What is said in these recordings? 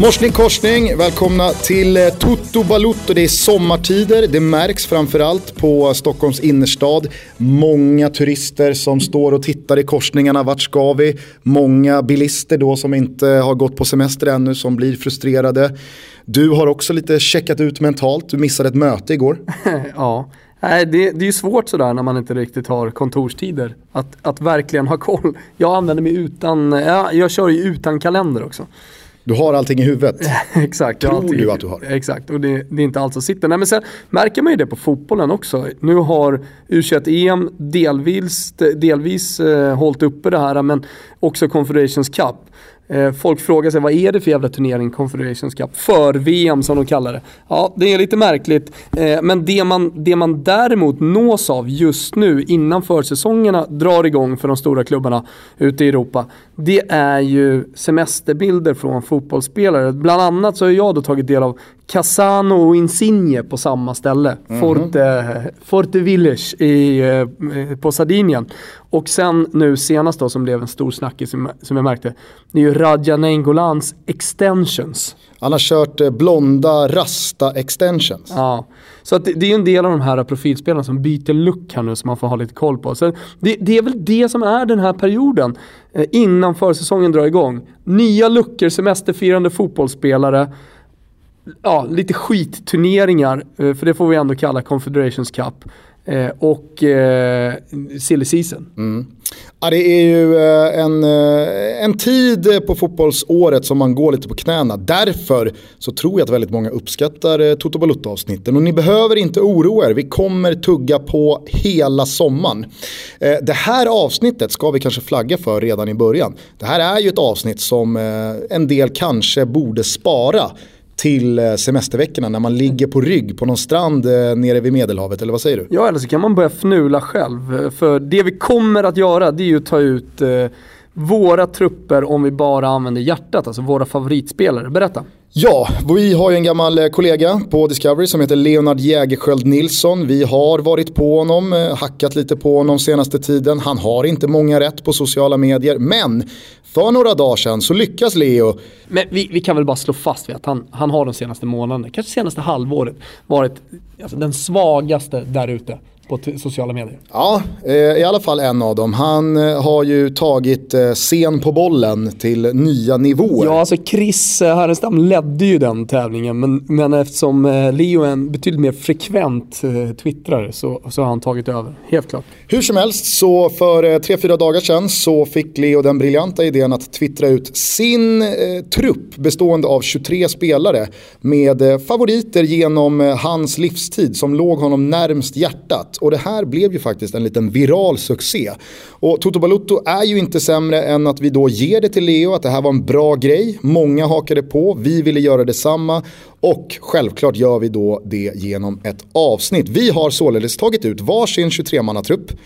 Morsning korsning, välkomna till eh, Toto Balutto. Det är sommartider, det märks framförallt på Stockholms innerstad. Många turister som står och tittar i korsningarna, vart ska vi? Många bilister då som inte har gått på semester ännu som blir frustrerade. Du har också lite checkat ut mentalt, du missade ett möte igår. ja, Nej, det, det är ju svårt sådär när man inte riktigt har kontorstider. Att, att verkligen ha koll. Jag använder mig utan, jag, jag kör ju utan kalender också. Du har allting i huvudet. exakt. Tror du att du har. Exakt, och det, det, är inte allt som sitter. Nej, men sen märker man ju det på fotbollen också. Nu har U21-EM delvis, delvis eh, hållit uppe det här, men också Confederations Cup. Eh, folk frågar sig vad är det för jävla turnering, Confederations Cup, för VM som de kallar det. Ja, det är lite märkligt. Eh, men det man, det man däremot nås av just nu innan försäsongerna drar igång för de stora klubbarna ute i Europa, det är ju semesterbilder från fotbollsspelare. Bland annat så har jag då tagit del av Casano och Insigne på samma ställe. Mm -hmm. Forte, Forte Village i, eh, på Sardinien. Och sen nu senast då som blev en stor snackis som, som jag märkte. Det är ju Radja Naingolans extensions. Han har kört eh, blonda rasta extensions. Ja, så att det, det är en del av de här profilspelarna som byter look här nu som man får ha lite koll på. Så det, det är väl det som är den här perioden eh, innan försäsongen drar igång. Nya luckor, semesterfirande fotbollsspelare ja, lite skitturneringar, eh, för det får vi ändå kalla Confederations Cup. Eh, och eh, silly season. Mm. Ja, det är ju eh, en, en tid på fotbollsåret som man går lite på knäna. Därför så tror jag att väldigt många uppskattar Toto Balutta-avsnitten. Och ni behöver inte oroa er, vi kommer tugga på hela sommaren. Det här avsnittet ska vi kanske flagga för redan i början. Det här är ju ett avsnitt som en del kanske borde spara till eh, semesterveckorna när man ligger på rygg på någon strand eh, nere vid Medelhavet, eller vad säger du? Ja, eller så kan man börja fnula själv. För det vi kommer att göra det är ju att ta ut eh, våra trupper om vi bara använder hjärtat, alltså våra favoritspelare. Berätta. Ja, vi har ju en gammal eh, kollega på Discovery som heter Leonard Jägerskiöld Nilsson. Vi har varit på honom, eh, hackat lite på honom senaste tiden. Han har inte många rätt på sociala medier, men för några dagar sedan så lyckas Leo. Men vi, vi kan väl bara slå fast vid att han, han har de senaste månaderna, kanske senaste halvåret, varit alltså, den svagaste där ute på sociala medier. Ja, eh, i alla fall en av dem. Han eh, har ju tagit eh, scen på bollen till nya nivåer. Ja, alltså Chris Härenstam ledde ju den tävlingen, men, men eftersom Leo är en betydligt mer frekvent twittrare så, så har han tagit över, helt klart. Hur som helst, så för tre, fyra dagar sedan så fick Leo den briljanta idén att twittra ut sin eh, trupp bestående av 23 spelare med favoriter genom hans livstid som låg honom närmst hjärtat och det här blev ju faktiskt en liten viral succé. Och Toto Balutto är ju inte sämre än att vi då ger det till Leo att det här var en bra grej. Många hakade på, vi ville göra detsamma och självklart gör vi då det genom ett avsnitt. Vi har således tagit ut varsin 23-mannatrupp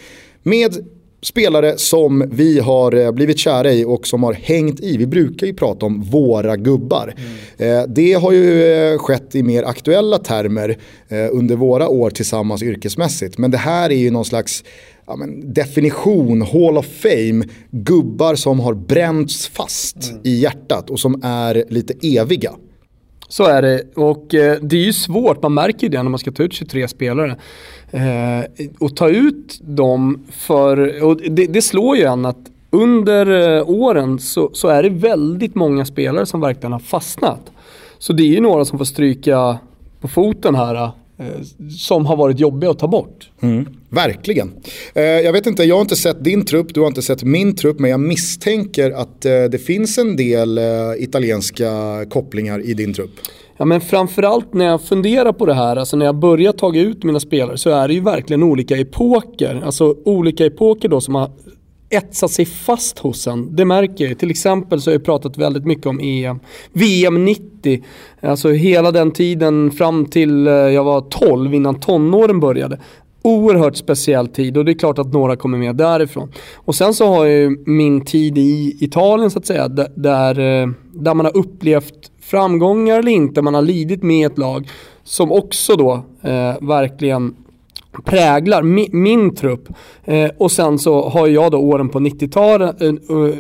med spelare som vi har eh, blivit kära i och som har hängt i. Vi brukar ju prata om våra gubbar. Mm. Det har ju eh, skett i mer aktuella termer under våra år tillsammans yrkesmässigt. Men det här är ju någon slags ja, definition, Hall of Fame, gubbar som har bränts fast mm. i hjärtat och som är lite eviga. Så är det och eh, det är ju svårt, man märker ju det när man ska ta ut 23 spelare. Eh, och ta ut dem för, och det, det slår ju en att under eh, åren så, så, är det väldigt många spelare som verkligen har fastnat. Så det är ju några som får stryka på foten här Eh, som har varit jobbiga att ta bort. Mm, verkligen. Eh, jag vet inte, jag har inte sett din trupp, du har inte sett min trupp, men jag misstänker att eh, det finns en del eh, italienska kopplingar i din trupp. Ja men framförallt när jag funderar på det här, alltså när jag börjar ta ut mina spelare så är det ju verkligen olika epoker. Alltså olika epoker då som har etsat sig fast hos en. Det märker jag. ju. Till exempel så har jag pratat väldigt mycket om EM. VM 90. Alltså hela den tiden fram till eh, jag var 12 innan tonåren började. Oerhört speciell tid och det är klart att några kommer med därifrån. Och sen så har jag ju min tid i Italien så att säga där, eh, där man har upplevt framgångar eller inte, man har lidit med ett lag som också då eh, verkligen präglar mi, min trupp. Eh, och sen så har jag då åren på 90-talet, eh,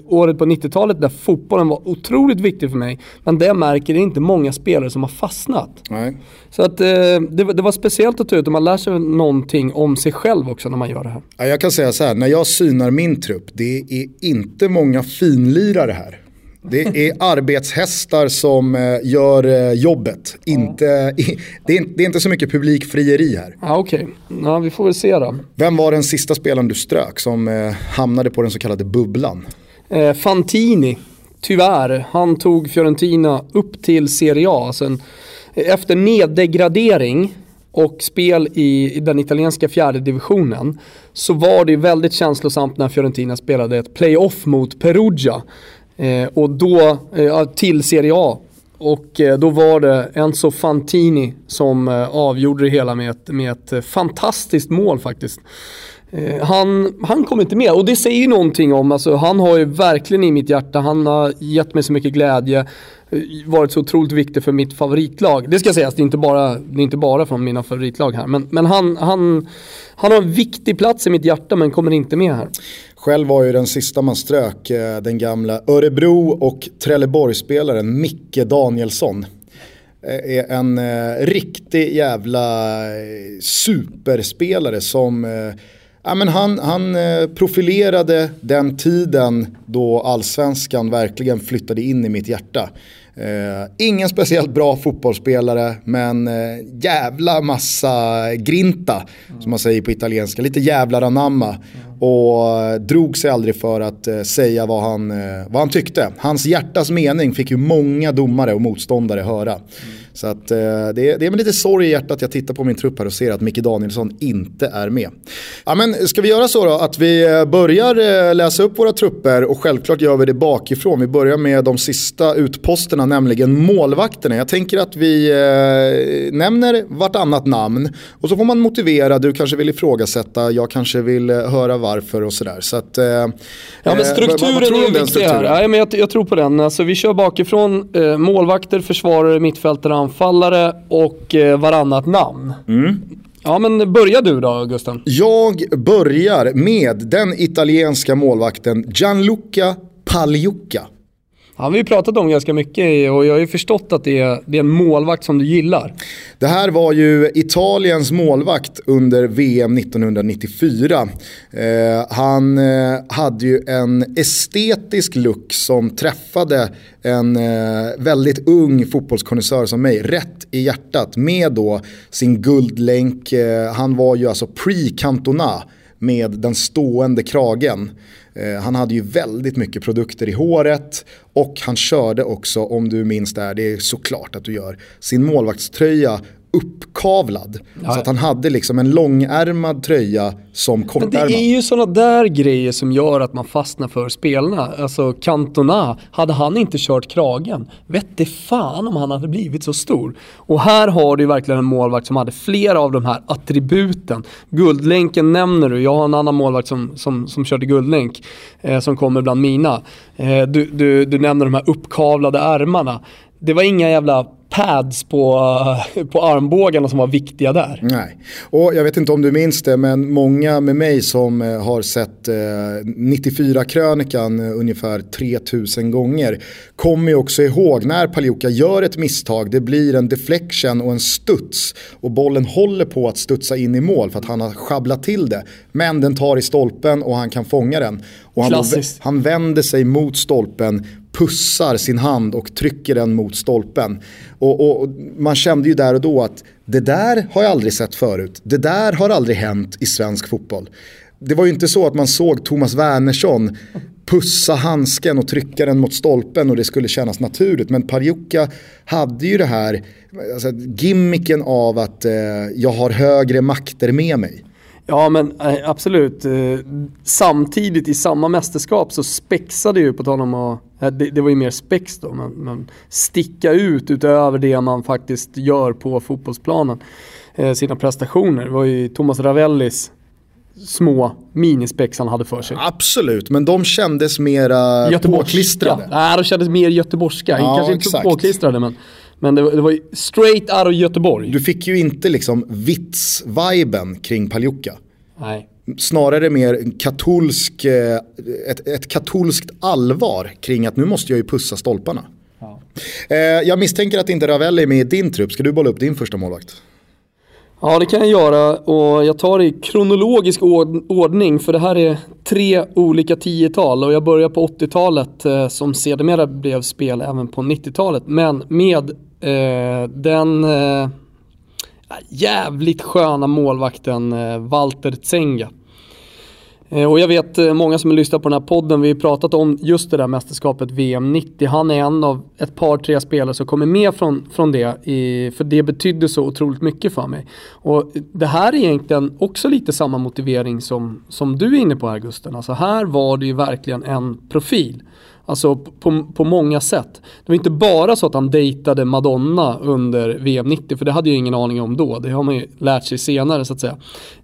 året på 90-talet där fotbollen var otroligt viktig för mig. Men det jag märker är inte många spelare som har fastnat. Nej. Så att eh, det, det, var speciellt att ta ut och man lär sig någonting om sig själv också när man gör det här. Ja, jag kan säga så här, när jag synar min trupp, det är inte många finlirare här. Det är arbetshästar som eh, gör eh, jobbet. Inte, det, är, det är inte så mycket publikfrieri här. Ja, Okej, okay. ja, vi får väl se då. Vem var den sista spelaren du strök som eh, hamnade på den så kallade bubblan? Eh, Fantini, tyvärr. Han tog Fiorentina upp till Serie A. Sen, efter neddegradering och spel i, i, den italienska fjärde divisionen så var det väldigt känslosamt när Fiorentina spelade ett playoff mot Perugia. Eh, och då, eh, till Serie A. Och eh, då var det Enzo Fantini som eh, avgjorde det hela med ett, med ett eh, fantastiskt mål faktiskt. Eh, han, han kom inte med och det säger ju någonting om, alltså, han har ju verkligen i mitt hjärta, han har gett mig så mycket glädje, eh, varit så otroligt viktig för mitt favoritlag. Det ska sägas, det är inte bara, det är inte bara från mina favoritlag här, men, men han, han, han har en viktig plats i mitt hjärta men kommer inte med här. Själv var ju den sista man strök eh, den gamla Örebro och Trelleborgsspelaren Micke Danielsson. Eh, är en eh, riktig jävla eh, superspelare som Ja, men han, han profilerade den tiden då allsvenskan verkligen flyttade in i mitt hjärta. Eh, ingen speciellt bra fotbollsspelare men eh, jävla massa grinta mm. som man säger på italienska. Lite jävlar anamma. Mm. Och eh, drog sig aldrig för att eh, säga vad han, eh, vad han tyckte. Hans hjärtas mening fick ju många domare och motståndare höra. Mm. Så att, eh, det, är, det är med lite sorg i hjärtat jag tittar på min trupp här och ser att Micke Danielsson inte är med. Ja, men ska vi göra så då att vi eh, börjar eh, läsa upp våra trupper och självklart gör vi det bakifrån. Vi börjar med de sista utposterna, nämligen målvakterna. Jag tänker att vi eh, nämner vartannat namn och så får man motivera, du kanske vill ifrågasätta, jag kanske vill höra varför och sådär. Så att, eh, ja men strukturen vad, vad är viktig här. Ja, men jag, jag, tror på den. Alltså, vi kör bakifrån, eh, målvakter, försvarare, mittfältare, anfallare och eh, varannat namn. Mm. Ja men börja du då Gusten. Jag börjar med den italienska målvakten Gianluca Pagliuca. Han har vi pratat om ganska mycket och jag har ju förstått att det är, det är en målvakt som du gillar. Det här var ju Italiens målvakt under VM 1994. Eh, han eh, hade ju en estetisk look som träffade en eh, väldigt ung fotbollskonnässör som mig rätt i hjärtat med då sin guldlänk. Eh, han var ju alltså pre-Cantona med den stående kragen. Eh, han hade ju väldigt mycket produkter i håret och han körde också, om du minns det här, det är såklart att du gör, sin målvaktströja uppkavlad. Ja. Så att han hade liksom en långärmad tröja som kortärmad. Men det är ju sådana där grejer som gör att man fastnar för spelarna. Alltså Cantona, hade han inte kört kragen, vette fan om han hade blivit så stor. Och här har du verkligen en målvakt som hade flera av de här attributen. Guldlänken nämner du, jag har en annan målvakt som, som, som körde guldlänk, eh, som kommer bland mina. Eh, du, du, du nämner de här uppkavlade ärmarna. Det var inga jävla pads på, på armbågarna som var viktiga där. Nej, och jag vet inte om du minns det men många med mig som eh, har sett eh, 94-krönikan eh, ungefär 3000 gånger kommer ju också ihåg när Paljuka gör ett misstag, det blir en deflection och en studs och bollen håller på att studsa in i mål för att han har schabblat till det. Men den tar i stolpen och han kan fånga den. Och han, han vänder sig mot stolpen, pussar sin hand och trycker den mot stolpen. Och, och, och, man kände ju där och då att det där har jag aldrig sett förut. Det där har aldrig hänt i svensk fotboll. Det var ju inte så att man såg Thomas Wernersson pussa handsken och trycka den mot stolpen och det skulle kännas naturligt. Men Pariuka hade ju det här alltså, gimmicken av att eh, jag har högre makter med mig. Ja men eh, absolut. Eh, samtidigt i samma mästerskap så spexade ju, på tal om att, eh, det, det var ju mer spex då, men, men sticka ut utöver det man faktiskt gör på fotbollsplanen. Sina prestationer. Det var ju Thomas Ravellis små minispex han hade för sig. Absolut, men de kändes mera påklistrade. Nej, de kändes mer göteborgska. Ja, Kanske inte exakt. påklistrade men Men det var, det var straight out of Göteborg. Du fick ju inte liksom vits-viben kring Paljukka. Nej. Snarare mer katolsk, eh, ett, ett katolskt allvar kring att nu måste jag ju pussa stolparna. Ja. Eh, jag misstänker att inte Ravelli är med i din trupp. Ska du bolla upp din första målvakt? Ja det kan jag göra. Och jag tar det i kronologisk ordning för det här är tre olika tiotal. Och jag börjar på 80-talet eh, som sedermera blev spel även på 90-talet men med eh, den eh, jävligt sköna målvakten eh, Walter Tsenga. Eh, och jag vet eh, många som har lyssnat på den här podden, vi har pratat om just det där mästerskapet VM 90. Han är en av ett par, tre spelare som kommer med från, från det, i, för det betydde så otroligt mycket för mig. Och det här är egentligen också lite samma motivering som, som du är inne på här Gusten. Alltså här var det ju verkligen en profil. Alltså på, på många sätt. Det var inte bara så att han dejtade Madonna under VM 90, för det hade jag ingen aning om då. Det har man ju lärt sig senare så att säga.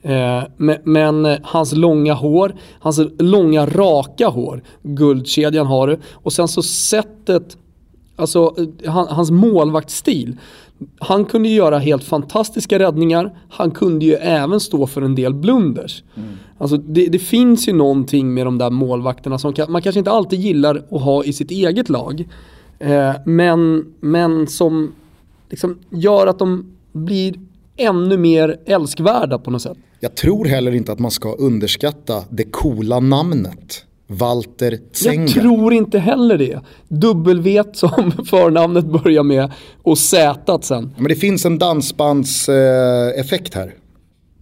Eh, men, men, hans långa hår, hans långa raka hår, guldkedjan har du. Och sen så sättet, alltså eh, hans målvaktsstil han kunde ju göra helt fantastiska räddningar. Han kunde ju även stå för en del blunders. Mm. Alltså det, det, finns ju någonting med de där målvakterna som kan, man kanske inte alltid gillar att ha i sitt eget lag. Eh, men, men som liksom gör att de blir ännu mer älskvärda på något sätt. Jag tror heller inte att man ska underskatta det coola namnet. Walter Tsenga. Jag tror inte heller det. W som förnamnet börjar med och Z sen. Men det finns en dansbandseffekt här.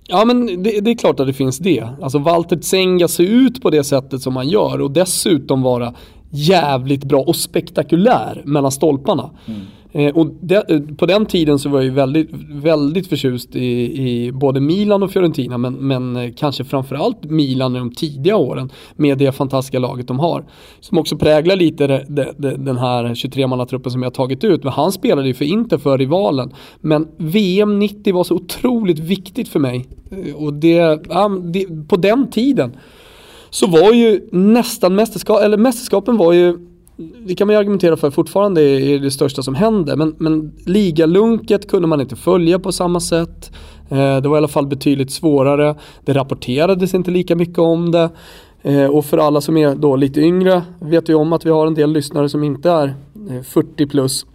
Ja men det, det, är klart att det finns det. Alltså Walter Tsenga ser ut på det sättet som han gör och dessutom vara jävligt bra och spektakulär mellan stolparna. Mm. Eh, och de, eh, på den tiden så var jag ju väldigt, väldigt förtjust i, i både Milan och Fiorentina men, men eh, kanske framförallt Milan i de tidiga åren med det fantastiska laget de har. Som också präglar lite de, de, de, den här 23-mannatruppen som jag tagit ut. Men han spelade ju för inte för rivalen. Men VM 90 var så otroligt viktigt för mig. Eh, och det, ja, det på den tiden så var ju nästan mästerskap, eller mästerskapen var ju det kan man ju argumentera för fortfarande är det största som händer. Men, men ligalunket kunde man inte följa på samma sätt. Eh, det var i alla fall betydligt svårare. Det rapporterades inte lika mycket om det. Eh, och för alla som är då lite yngre vet vi om att vi har en del lyssnare som inte är eh, 40 plus.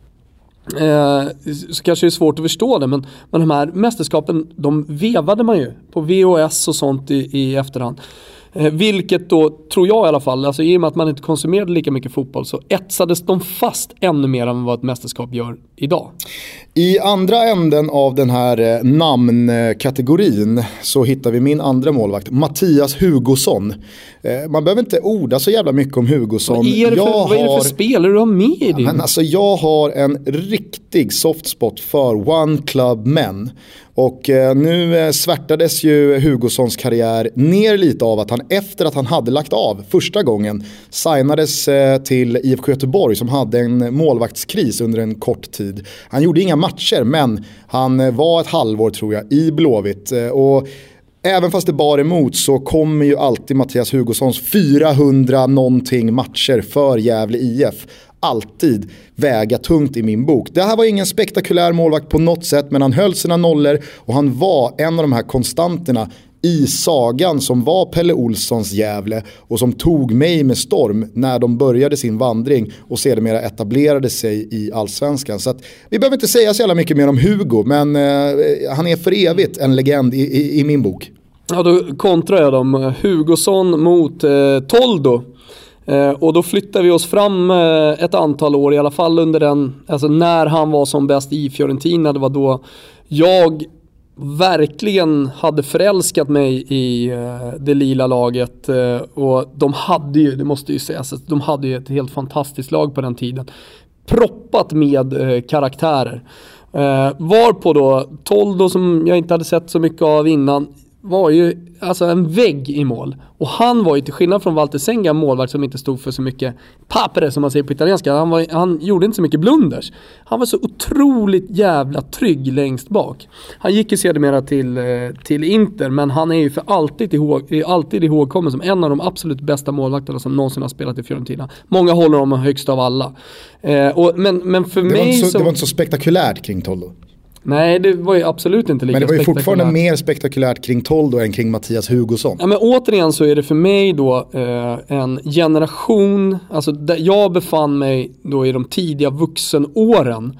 Eh, så kanske det är svårt att förstå det men, men de här mästerskapen de vevade man ju på VHS och sånt i, i efterhand. Eh, vilket då, tror jag i alla fall, alltså i och med att man inte konsumerade lika mycket fotboll så etsades de fast ännu mer än vad ett mästerskap gör idag. I andra änden av den här eh, namnkategorin så hittar vi min andra målvakt, Mattias Hugosson. Eh, man behöver inte orda så jävla mycket om Hugosson. Vad är det för, vad är det för spelare du har med i din? Men alltså, jag har en riktig soft spot för One Club Men. Och eh, nu eh, svärtades ju Hugossons karriär ner lite av att han efter att han hade lagt av första gången signades eh, till IFK Göteborg som hade en målvaktskris under en kort tid. Han gjorde inga matcher men han var ett halvår tror jag i Blåvitt. Och Även fast det bar emot så kommer ju alltid Mattias Hugossons 400 någonting matcher för Gävle IF alltid väga tungt i min bok. Det här var ingen spektakulär målvakt på något sätt men han höll sina nollor och han var en av de här konstanterna i sagan som var Pelle Olssons Gävle och som tog mig med storm när de började sin vandring och sedermera etablerade sig i allsvenskan. Så att, vi behöver inte säga så jävla mycket mer om Hugo men eh, han är för evigt en legend i, i, i min bok. Ja, då kontrar jag dem. Hugosson mot eh, Toldo. Eh, och då flyttar vi oss fram eh, ett antal år, i alla fall under den, alltså när han var som bäst i Fiorentina. Det var då jag verkligen hade förälskat mig i eh, det lila laget. Och de hade ju, det måste ju sägas, de hade ju ett helt fantastiskt lag på den tiden. Proppat med karaktärer. Varpå var på då Toldo som jag inte hade sett så mycket av innan var ju alltså en vägg i mål. Och han var ju till skillnad från Walter Senga en målvakt som inte stod för så mycket papere som man säger på italienska. Han, var, han gjorde inte så mycket blunders. Han var så otroligt jävla trygg längst bak. Han gick ju sedermera till, eh, till Inter men han är ju för alltid, ihåg, alltid ihågkommen som en av de absolut bästa målvakterna som någonsin har spelat i Fiorentina. Många håller honom högst av alla. Eh, och, men, men för det mig så, som... Det var inte så spektakulärt kring Toldo. Nej, det var ju absolut inte lika Men det var ju fortfarande mer spektakulärt kring Toldo än kring Mattias Hugosson. Ja, men återigen så är det för mig då eh, en generation, alltså där jag befann mig då i de tidiga vuxenåren.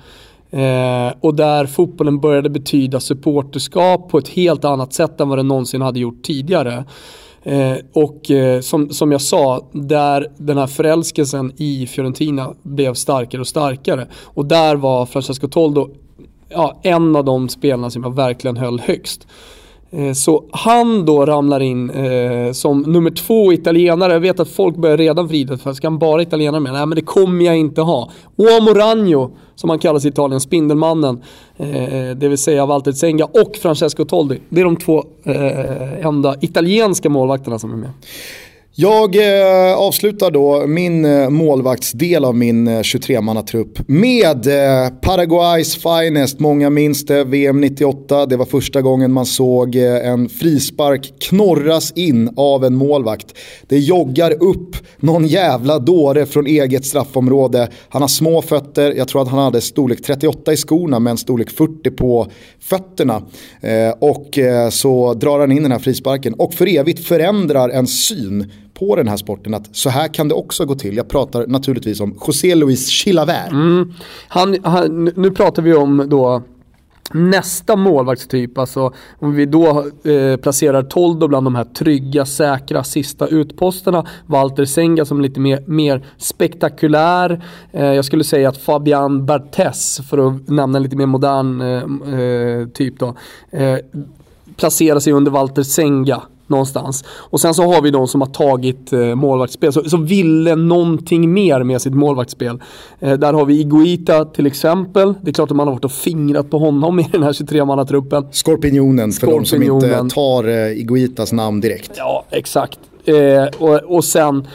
Eh, och där fotbollen började betyda supporterskap på ett helt annat sätt än vad den någonsin hade gjort tidigare. Eh, och eh, som, som jag sa, där den här förälskelsen i Fiorentina blev starkare och starkare. Och där var Francesco Toldo ja, en av de spelarna som jag verkligen höll högst. Eh, så han då ramlar in eh, som nummer två italienare. Jag vet att folk börjar redan vrida för ska han bara italienare med? Nej men det kommer jag inte ha. Uomo Ragno, som han kallas i Italien, Spindelmannen. Eh, det vill säga Walter Zenga och Francesco Toldi. Det är de två eh, enda italienska målvakterna som är med. Jag eh, avslutar då min eh, målvaktsdel av min eh, 23-mannatrupp med eh, Paraguays finest. Många minns det, VM 98. Det var första gången man såg eh, en frispark knorras in av en målvakt. Det joggar upp någon jävla dåre från eget straffområde. Han har små fötter, jag tror att han hade storlek 38 i skorna men storlek 40 på fötterna. Eh, och eh, så drar han in den här frisparken och för evigt förändrar en syn på den här sporten att så här kan det också gå till. Jag pratar naturligtvis om José Luis Chilavert. Mm. Han, han, nu pratar vi om då nästa målvaktstyp, alltså om vi då eh, placerar Toldo bland de här trygga, säkra sista utposterna. Walter Senga som lite mer, mer spektakulär. Eh, jag skulle säga att Fabian Barthez, för att nämna en lite mer modern eh, eh typ då, eh, placerar sig under Walter Senga någonstans. Och sen så har vi de som har tagit eh, målvaktsspel, så, så ville någonting mer med sitt målvaktsspel. Eh, där har vi Iguita till exempel. Det är klart att man har varit och fingrat på honom i den här 23-mannatruppen. Skorpionen för de som inte tar eh, Iguitas namn direkt. Ja, exakt. Eh, och, och sen,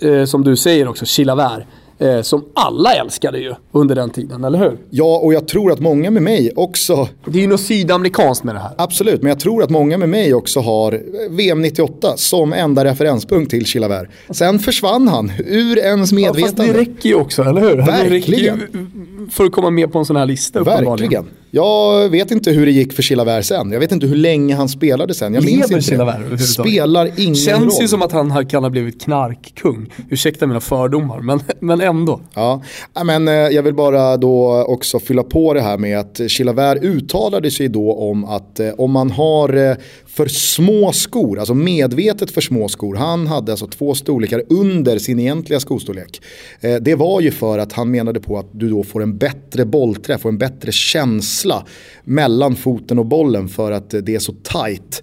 eh, som du säger också, Chilavert. Eh, som alla älskade ju under den tiden, eller hur? Ja, och jag tror att många med mig också... Det är ju något sydamerikanskt med det här. Absolut, men jag tror att många med mig också har VM 98 som enda referenspunkt till Chilavert. Sen försvann han ur ens medvetande. Ja, fast det räcker ju också, eller hur? Verkligen. För att komma med på en sån här lista Verkligen. Jag vet inte hur det gick för Chilavert sen. Jag vet inte hur länge han spelade sen. Jag minns inte Chilavert Spelar ingen Känns roll. Känns ju som att han kan ha blivit knarkkung. Ursäkta mina fördomar, men, men ändå. Ja, men jag vill bara då också fylla på det här med att Chilavert uttalade sig då om att om man har för små skor, alltså medvetet för små skor. Han hade alltså två storlekar under sin egentliga skostorlek. Det var ju för att han menade på att du då får en bättre bollträff och en bättre känsla mellan foten och bollen för att det är så tight.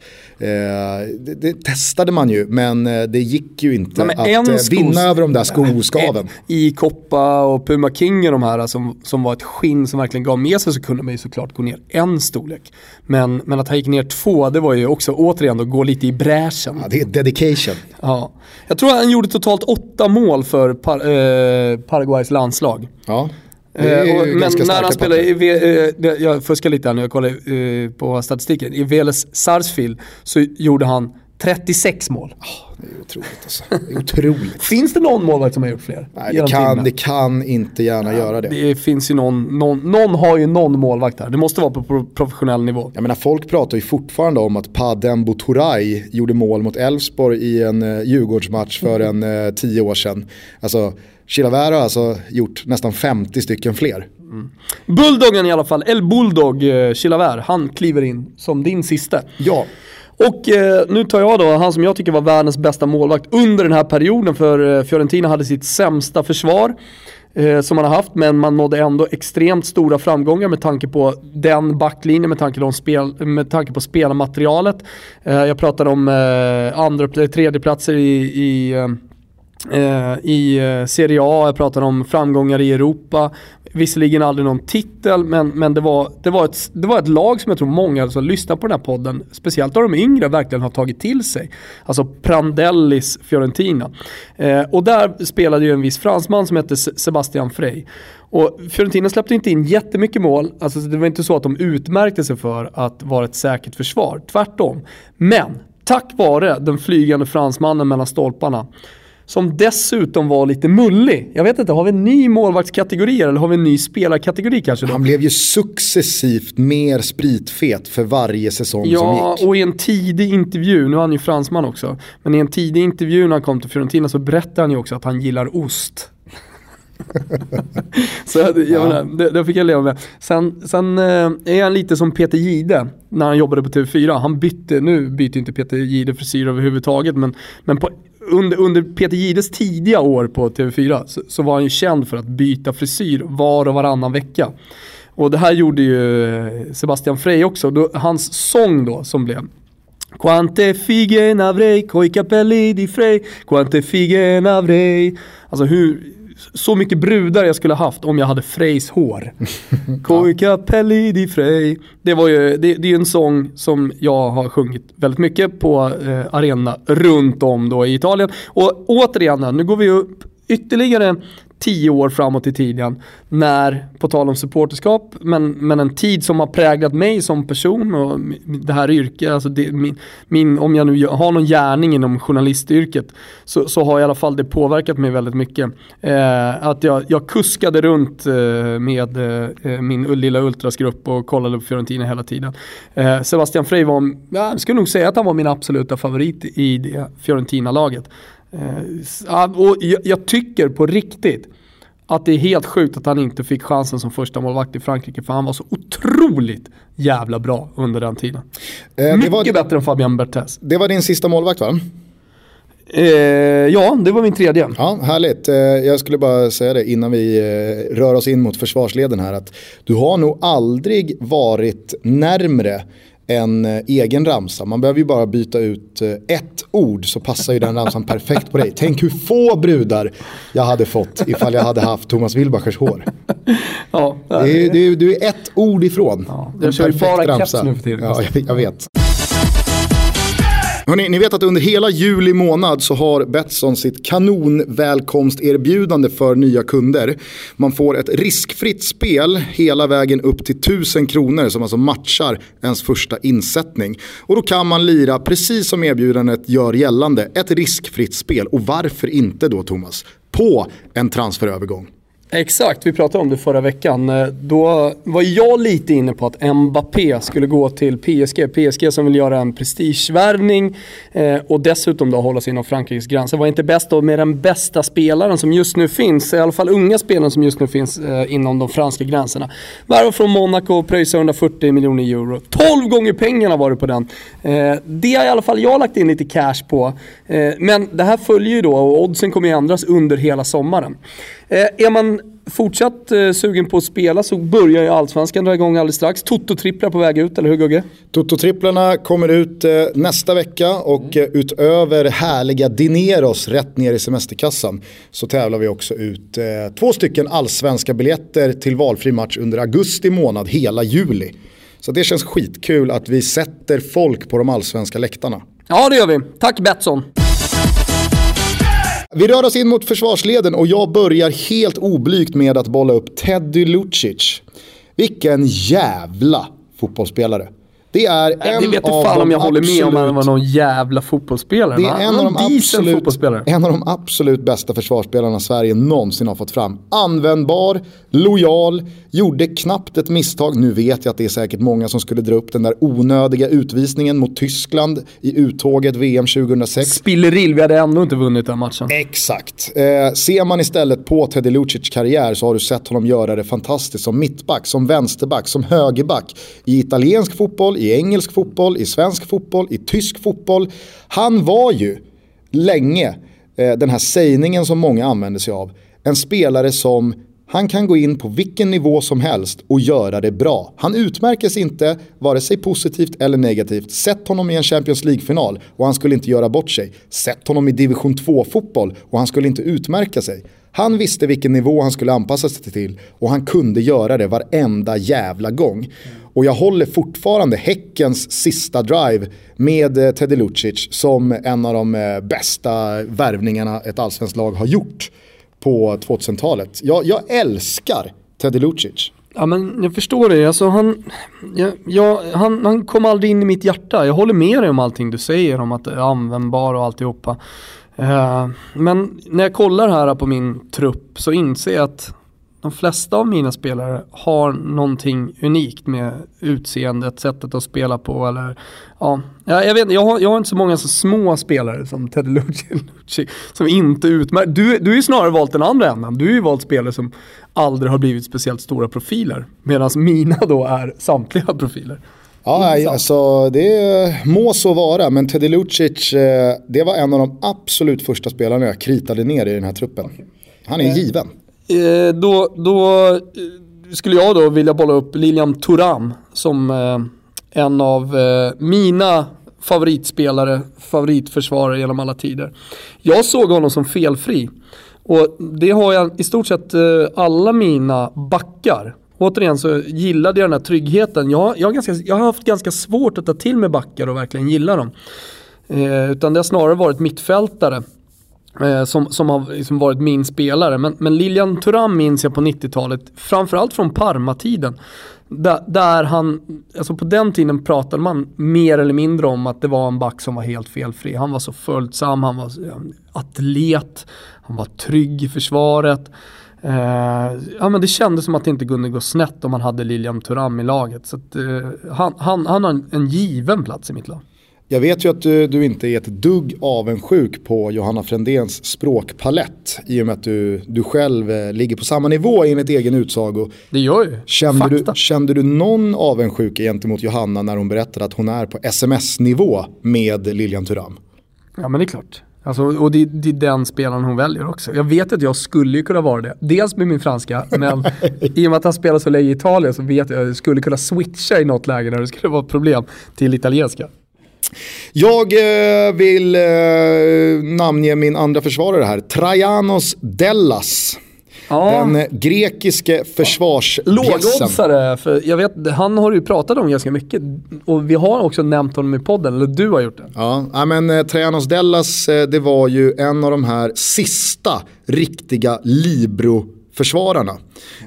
Det, det testade man ju men det gick ju inte Nej, att vinna över de där skoskaven. I Koppa och Puma King och de här som, som var ett skinn som verkligen gav med sig så kunde man ju såklart gå ner en storlek. Men, men att han gick ner två det var ju också återigen att gå lite i bräschen. Ja, det är dedication. Ja. Jag tror han gjorde totalt åtta mål för par, eh, Paraguays landslag. Ja. Eh, men när han spelade, i, eh, jag fuskar lite här nu, jag kollar eh, på statistiken. I Veles Sarsfield så gjorde han 36 mål. Oh, det är otroligt alltså. Det är otroligt. finns det någon målvakt som har gjort fler? Nej, det kan, det kan inte gärna ja, göra det. Det finns ju någon, någon, någon har ju någon målvakt här. Det måste vara på professionell nivå. Jag menar folk pratar ju fortfarande om att Padem Bouturay gjorde mål mot Elfsborg i en uh, Djurgårdsmatch för en uh, tio år sedan. Alltså, Chilavert har alltså gjort nästan 50 stycken fler. Mm. Bulldoggen i alla fall, El Bulldog eh, Chilavert, han kliver in som din sista. Ja. Och eh, nu tar jag då han som jag tycker var världens bästa målvakt under den här perioden för eh, Fiorentina hade sitt sämsta försvar eh, som man har haft men man nådde ändå extremt stora framgångar med tanke på den backlinjen, med tanke, på, spel, med tanke på spelarmaterialet. Eh, jag pratar om eh, andra, tredje platser i, i Eh, i eh, Serie A, jag pratade om framgångar i Europa. visserligen aldrig någon titel, men, men det, var, det, var ett, det var ett lag som jag tror många som lyssnar på den här podden, speciellt av de yngre, verkligen har tagit till sig. Alltså Prandellis Fiorentina. Eh, och där spelade ju en viss fransman som hette Sebastian Frey. Och Fiorentina släppte inte in jättemycket mål, alltså det var inte så att de utmärkte sig för att vara ett säkert försvar, tvärtom. Men tack vare den flygande fransmannen mellan stolparna som dessutom var lite mullig. Jag vet inte, har vi en ny målvaktskategori eller har vi en ny spelarkategori kanske? Då? Han blev ju successivt mer spritfet för varje säsong ja, som gick. Ja, och i en tidig intervju, nu är han ju fransman också, men i en tidig intervju när han kom till Fiorentina så berättade han ju också att han gillar ost. så jag ja. menar, det, det, fick jag leva med. Sen, sen eh, är han lite som Peter Gide när han jobbade på TV4. Han bytte, nu byter inte Peter Gide frisyr överhuvudtaget, men, men på under, under Peter Gides tidiga år på TV4 så, så, var han ju känd för att byta frisyr var och varannan vecka. Och det här gjorde ju eh, Sebastian Frey också. Då, hans sång då som blev Quante fighe n'avrei coi capelli di Frey, quante fighe n'avrei. Alltså hur, så mycket brudar jag skulle haft om jag hade Freys hår. Coi capelli di Frey. Det, var ju, det, det är en sång som jag har sjungit väldigt mycket på eh, arena runt om då i Italien. Och återigen, nu går vi upp ytterligare tio år framåt i tiden. När, på tal om supporterskap, men, men en tid som har präglat mig som person och det här yrket, alltså det, min, min, om jag nu har någon gärning inom journalistyrket, så, så har i alla fall det påverkat mig väldigt mycket. Eh, att jag, jag kuskade runt eh, med eh, eh min lilla ultrasgrupp och kollade på Fiorentina hela tiden. Eh, Sebastian Frey var, jag skulle nog säga att han var min absoluta favorit i det Fiorentina-laget. Eh, och jag, tycker på riktigt att det är helt sjukt att han inte fick chansen som första målvakt i Frankrike för han var så otroligt jävla bra under den tiden. Eh, Mycket var, bättre än Fabian Berthez. Det var din sista målvakt va? Eh, ja, det var min tredje. Ja, härligt. Eh, jag skulle bara säga det innan vi eh, rör oss in mot försvarsleden här att du har nog aldrig varit närmre en eh, egen ramsa. Man behöver ju bara byta ut eh, ett ord så passar ju den ramsan perfekt på dig. Tänk hur få brudar jag hade fått ifall jag hade haft Thomas Wilbachers hår. Ja, det är, det är, du är ett ord ifrån. Ja, jag kör ju bara keps nu för tiden. Ja, jag, jag vet. Hörrni, ni vet att under hela juli månad så har Betsson sitt kanonvälkomsterbjudande för nya kunder. Man får ett riskfritt spel hela vägen upp till 1000 kronor som alltså matchar ens första insättning. Och då kan man lira, precis som erbjudandet gör gällande, ett riskfritt spel. Och varför inte då Thomas? På en transferövergång. Exakt, vi pratade om det förra veckan. Eh, då var jag lite inne på att Mbappé skulle gå till PSG. PSG som vill göra en prestigevärvning eh, och dessutom då hålla sig inom Frankrikes gränser. Var inte bäst då med den bästa spelaren som just nu finns, i alla fall unga spelaren som just nu finns eh, inom de franska gränserna. Värva från Monaco pröjsa 140 miljoner euro. 12 gånger pengarna var det på den. Det har i alla fall jag lagt in lite cash på. Men det här följer ju då och oddsen kommer ju ändras under hela sommaren. Eh, är man fortsatt eh, sugen på att spela så börjar ju Allsvenskan dra igång alldeles strax. Toto-tripplar på väg ut, eller hur Gugge? Toto-tripplarna kommer ut eh, nästa vecka och mm. utöver härliga dineros rätt ner i semesterkassan så tävlar vi också ut två stycken allsvenska biljetter till valfri match under augusti månad hela juli. Så det känns skitkul att vi sätter folk på de allsvenska läktarna. Ja det gör vi. Tack Betsson. Vi rör oss in mot försvarsleden och jag börjar helt oblygt med att bolla upp Teddy Lucic. Vilken jävla fotbollsspelare. Det är en det vet av fan om jag håller med om han var någon jävla fotbollsspelare. Det är en av, de absolut, en av de absolut bästa försvarsspelarna Sverige någonsin har fått fram. Användbar, lojal, gjorde knappt ett misstag. Nu vet jag att det är säkert många som skulle dra upp den där onödiga utvisningen mot Tyskland i uttåget VM 2006. Spillerill, vi hade ändå inte vunnit den matchen. Exakt. Eh, ser man istället på Teddy Lucic karriär så har du sett honom göra det fantastiskt som mittback, som vänsterback, som högerback. I italiensk fotboll, i engelsk fotboll, i svensk fotboll, i tysk fotboll. Han var ju länge eh, den här sägningen som många använder sig av. En spelare som han kan gå in på vilken nivå som helst och göra det bra. Han utmärker sig inte, vare sig positivt eller negativt. Sätt honom i en Champions League-final och han skulle inte göra bort sig. Sätt honom i division 2-fotboll och han skulle inte utmärka sig. Han visste vilken nivå han skulle anpassa sig till och han kunde göra det varenda jävla gång. Och jag håller fortfarande Häckens sista drive med eh, Teddy Lucic som en av de eh, bästa värvningarna ett allsvenskt lag har gjort på 2000-talet. Jag, jag älskar Teddy Lucic. Ja men jag förstår det, alltså han, ja, ja, han, han kom aldrig in i mitt hjärta. Jag håller med dig om allting du säger om att det är användbar och alltihopa. Uh, men när jag kollar här på min trupp så inser jag att de flesta av mina spelare har någonting unikt med utseendet, sättet att spela på eller ja, jag vet jag har, jag har inte så många så små spelare som Ted Lucci som inte utmärker. Du, du har ju snarare valt den andra änden. Du har ju valt spelare som aldrig har blivit speciellt stora profiler. Medan mina då är samtliga profiler. Ja, alltså det må så vara, men Teddy Lucic, eh, det var en av de absolut första spelarna jag kritade ner i den här truppen. Han är given. Eh, då, då eh, skulle jag då vilja bolla upp Lilian Thuram som eh, en av eh, mina favoritspelare, favoritförsvarare genom alla tider. Jag såg honom som felfri. Och det har jag i stort sett eh, alla mina backar. Återigen så gillade jag den här tryggheten. Jag, jag, ganska, jag har haft ganska svårt att ta till mig backar och verkligen gilla dem. Eh, utan det har snarare varit mittfältare. Eh, som, som har liksom varit min spelare. Men, men Lilian Thuram minns jag på 90-talet, framförallt från Parma-tiden. Där, där, han, alltså på den tiden pratade man mer eller mindre om att det var en back som var helt felfri. Han var så följsam, han var atlet, han var trygg i försvaret. Eh, ja, men det kändes som att det inte kunde gå snett om man hade Lilian Thuram i laget. Så att, eh, han, han, han har en, en given plats i mitt lag. Jag vet ju att du, du, inte är ett dugg avundsjuk på Johanna Frändéns språkpalett i och med att du, du själv eh, ligger på samma nivå enligt egen utsago. Det gör ju. Kände du, kände du någon avundsjuka gentemot Johanna när hon berättade att hon är på sms-nivå med Lilian Thuram? Ja men det är klart. Alltså, och det, det, är den spelaren hon väljer också. Jag vet att jag skulle kunna vara det. Dels med min franska, men i och med att han spelar så länge i Italien så vet jag att jag skulle kunna switcha i något läge när det skulle vara problem till italienska. Jag eh, vill eh, namnge min andra försvarare här, Trajanos Dellas. Ja. Den eh, grekiske försvarsbjässen. Lågoddsare, för jag vet, han har du ju pratat om ganska mycket. Och vi har också nämnt honom i podden, eller du har gjort det. Ja, men eh, Trajanos Dellas, eh, det var ju en av de här sista riktiga Libro försvararna.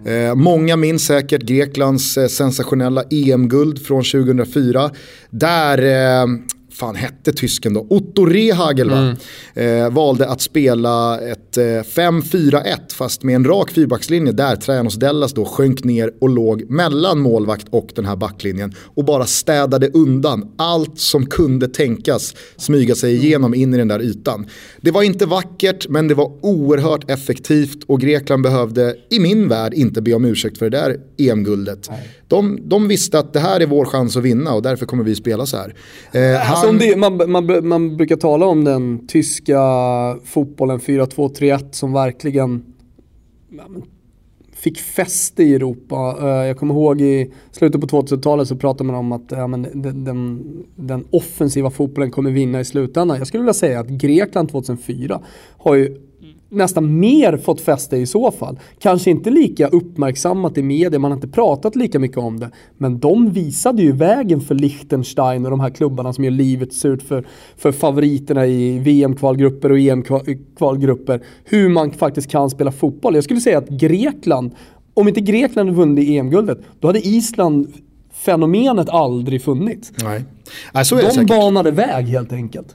Eh, många minns säkert Greklands eh, sensationella EM-guld från 2004. Där eh, fan hette tysken då? Otto Rehagel va? Mm. Eh, valde att spela ett eh, 5-4-1 fast med en rak fyrbackslinje där Trajanos Dellas då sjönk ner och låg mellan målvakt och den här backlinjen och bara städade undan allt som kunde tänkas smyga sig igenom in i den där ytan. Det var inte vackert men det var oerhört effektivt och Grekland behövde i min värld inte be om ursäkt för det där EM-guldet. De, de visste att det här är vår chans att vinna och därför kommer vi spela så här. Eh, alltså han... det, man, man, man brukar tala om den tyska fotbollen 4-2-3-1 som verkligen fick fäste i Europa. Eh, jag kommer ihåg i slutet på 2000-talet så pratade man om att ja, men den, den, den, offensiva fotbollen kommer vinna i slutändan. Jag skulle vilja säga att Grekland 2004 har ju nästan mer fått fäste i så fall. Kanske inte lika uppmärksammat i media, man har inte pratat lika mycket om det. Men de visade ju vägen för Liechtenstein och de här klubbarna som gör livet surt för, för favoriterna i VM-kvalgrupper och EM-kvalgrupper. Hur man faktiskt kan spela fotboll. Jag skulle säga att Grekland, om inte Grekland vunnit EM-guldet, då hade Island fenomenet aldrig funnits. Nej. Nej, så är De säkert. banade väg helt enkelt.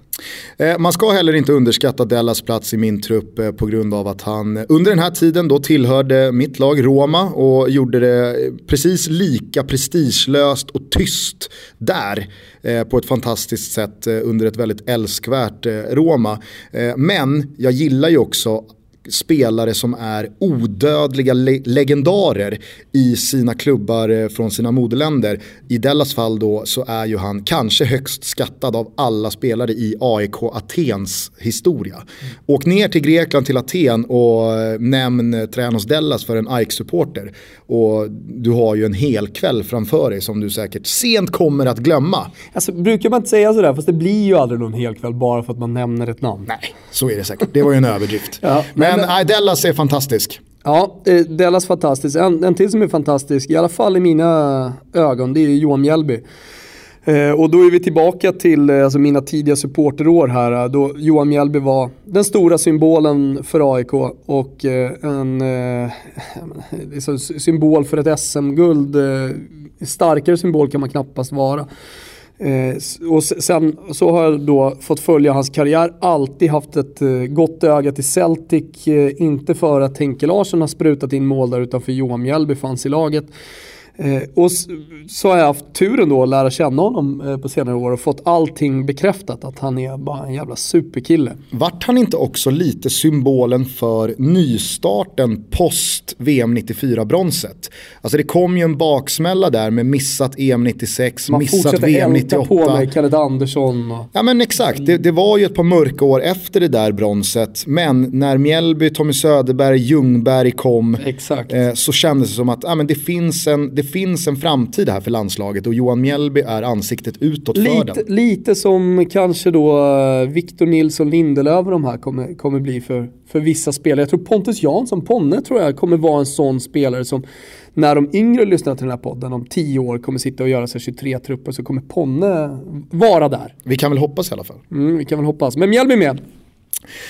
Eh, man ska heller inte underskatta Dellas plats i min trupp eh, på grund av att han under den här tiden då tillhörde mitt lag Roma och gjorde det precis lika prestigelöst och tyst där eh, på ett fantastiskt sätt under ett väldigt älskvärt Roma. Men jag gillar ju också spelare som är odödliga le legendarer i sina klubbar eh, från sina moderländer. I Dellas fall då så är ju han kanske högst skattad av alla spelare i AIK Atens historia. Mm. Åk ner till Grekland till Aten och eh, nämn Tränos Dellas för en AIK-supporter. Och du har ju en hel kväll framför dig som du säkert sent kommer att glömma. Alltså brukar man inte säga sådär fast det blir ju aldrig någon hel kväll bara för att man nämner ett namn. Nej, så är det säkert. Det var ju en överdrift. ja, men men, men Dallas är fantastisk. Ja, eh, Dallas fantastisk. En, en till som är fantastisk, i alla fall i mina ögon, det är Johan Mjällby. Eh, och då är vi tillbaka till eh, alltså mina tidiga supporterår här då Johan Mjällby var den stora symbolen för AIK och eh, en liksom symbol för ett SM-guld. starkare symbol kan man knappast vara. Eh, och sen så har jag då fått följa hans karriär, alltid haft ett eh, gott öga till Celtic. Eh, inte för att Henke Larsson har sprutat in mål där utan för Johan Mjällby fanns i laget. Eh, och så har jag haft turen då att lära känna honom eh, på senare år och fått allting bekräftat att han är bara en jävla superkille. Vart han inte också lite symbolen för nystarten post VM 94-bronset? Alltså det kom ju en baksmälla där med missat EM 96, Man missat VM 98. Man på med Kenneth Andersson. Och... Ja men exakt, det, det, var ju ett par mörka år efter det där bronset. Men när Mjällby, Tommy Söderberg, Ljungberg kom eh, så kändes det som att ja, men det finns en det finns en framtid här för landslaget och Johan Mjällby är ansiktet utåt lite, för den. Lite som kanske då eh, Victor Nilsson Lindelöf och de här kommer, kommer bli för, för vissa spelare. Jag tror Pontus Jansson, Ponne tror jag kommer vara en sån spelare som när de yngre lyssnar till den här podden om tio år kommer sitta och göra sig 23-trupper så kommer Ponne vara där. Vi kan väl hoppas i alla fall. Mm, vi kan väl hoppas. Men Mjällby med.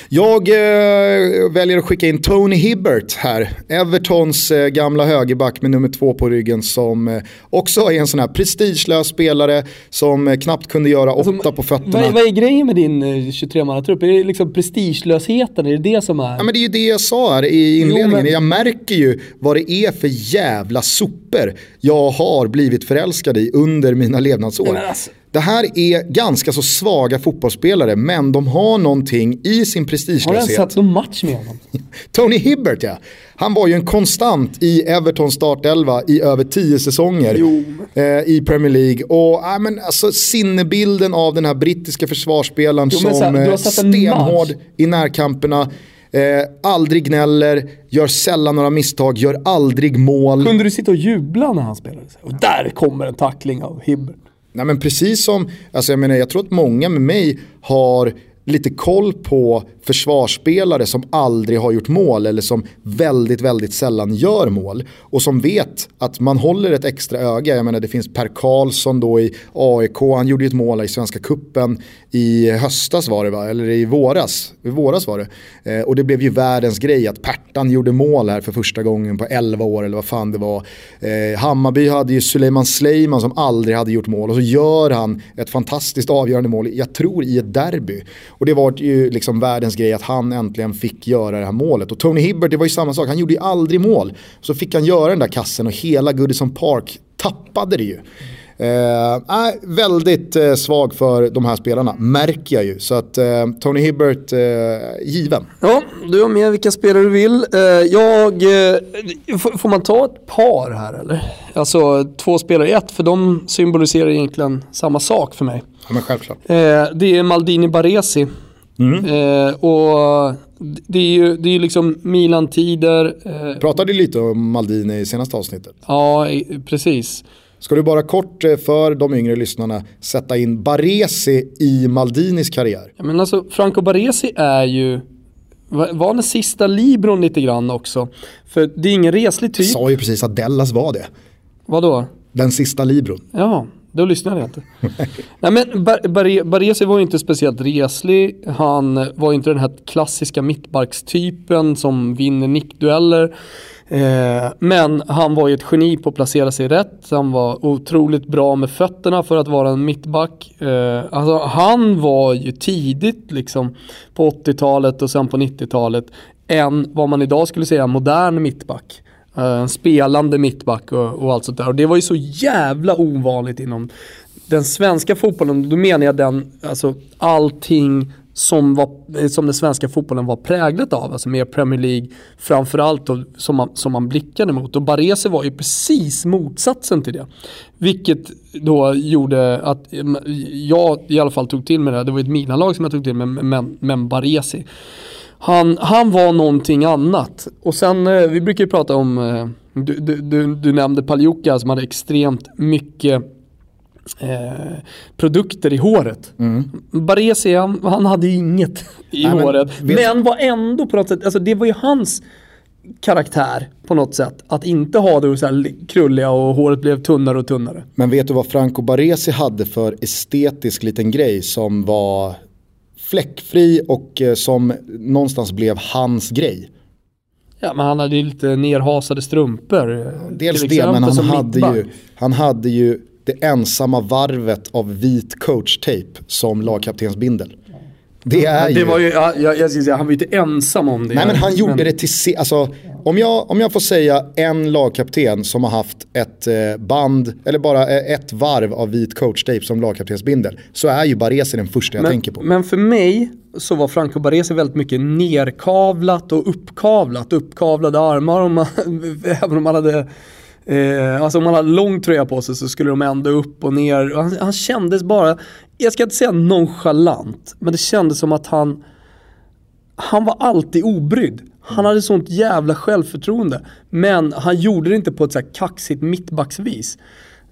Jag eh, väljer att skicka in Tony Hibbert här. Evertons eh, gamla högerback med nummer två på ryggen som eh, också är en sån här prestigelös spelare som eh, knappt kunde göra alltså, åtta på fötterna. Vad, vad är grejen med din 23-mannatrupp? Eh, är det liksom prestigelösheten? Är det det som är? Ja men det är ju det jag sa här i inledningen. Jo, men... Jag märker ju vad det är för jävla sopor jag har blivit förälskad i under mina levnadsår. Alltså, det här är ganska så svaga fotbollsspelare men de har någonting i sin prestigelöshet. Har du sett någon match med honom? Tony Hibbert ja. Han var ju en konstant i Evertons startelva i över tio säsonger eh, i Premier League. Och äh, men, alltså, sinnebilden av den här brittiska försvarsspelaren jo, som här, eh, stenhård i närkamperna. Eh, aldrig gnäller, gör sällan några misstag, gör aldrig mål. Kunde du sitta och jubla när han spelade? Och där kommer en tackling av Hibbert. Nej men precis som, alltså jag menar jag tror att många med mig har lite koll på försvarsspelare som aldrig har gjort mål eller som väldigt, väldigt sällan gör mål. Och som vet att man håller ett extra öga. Jag menar det finns Per Karlsson då i AIK, han gjorde ju ett mål i Svenska Kuppen i höstas var det va, eller i våras. I våras var det. Eh, och det blev ju världens grej att Pertan gjorde mål här för första gången på 11 år eller vad fan det var. Eh, Hammarby hade ju Suleiman Sleiman som aldrig hade gjort mål och så gör han ett fantastiskt avgörande mål, jag tror i ett derby. Och det var ju liksom världens grej att han äntligen fick göra det här målet. Och Tony Hibbert, det var ju samma sak, han gjorde ju aldrig mål. Så fick han göra den där kassen och hela Goodison Park tappade det ju. Eh, väldigt eh, svag för de här spelarna, märker jag ju. Så att eh, Tony Hibbert, eh, given. Ja, du har med vilka spelare du vill. Eh, jag, eh, får man ta ett par här eller? Alltså två spelare i ett, för de symboliserar egentligen samma sak för mig. Ja, men självklart. det är Maldini Baresi. Mm. och det är ju det är liksom Milan-tider. Pratade lite om Maldini i senaste avsnittet. Ja, precis. Ska du bara kort eh, för de yngre lyssnarna sätta in Baresi i Maldinis karriär? Ja, men alltså, Franco Baresi är ju var den sista libron lite grann också. För det är ingen reslig typ. Jag sa ju precis att Dellas var det. Vadå? Den sista libron. Ja, då lyssnade jag inte. Nej men Bar Bar Baresi var ju inte speciellt reslig. Han var inte den här klassiska mittbackstypen som vinner nickdueller. Eh, men han var ju ett geni på att placera sig rätt. Han var otroligt bra med fötterna för att vara en mittback. Eh, alltså, han var ju tidigt liksom på 80-talet och sen på 90-talet en vad man idag skulle säga modern mittback. Eh, en spelande mittback och, och allt sånt där. Och det var ju så jävla ovanligt inom den svenska fotbollen. Då menar jag den, alltså allting som, var, eh, som den svenska fotbollen var präglat av, alltså mer Premier League framförallt och, som, man, som man blickade mot. Och Barese var ju precis motsatsen till det. Vilket då gjorde att eh, jag i alla fall tog till mig det, det var ett Milan-lag som jag tog till mig, men, men Baresi. Han, han var någonting annat. Och sen, eh, vi brukar ju prata om, du, du, du, du nämnde Paljuka som hade extremt mycket eh, produkter i håret. Mm. Baresi, han, han hade ju inget i Nej, håret. Men, men var ändå på något sätt, alltså det var ju hans karaktär på något sätt. Att inte ha det så här krulliga och håret blev tunnare och tunnare. Men vet du vad Franco Baresi hade för estetisk liten grej som var fläckfri och eh, som någonstans blev hans grej? Ja men han hade ju lite nerhasade strumpor. Dels det men han hade, ju, han hade ju det ensamma varvet av vit coachtejp som lagkaptensbindel. Det är det ju... Var ju jag, jag, jag säga, han var ju inte ensam om det. Nej men han gjorde men... det till alltså, om jag, om jag får säga en lagkapten som har haft ett eh, band, eller bara eh, ett varv av vit coachtejp som lagkaptensbindel, så är ju Baresi den första jag men, tänker på. Men för mig så var Franco Baresi väldigt mycket nerkavlat och uppkavlat. Uppkavlade armar, om man, även om man hade Eh, alltså om man hade lång tröja på sig så skulle de ändå upp och ner. Han, han kändes bara, jag ska inte säga nonchalant, men det kändes som att han, han var alltid obrydd. Han hade sånt jävla självförtroende. Men han gjorde det inte på ett så här kaxigt mittbacksvis.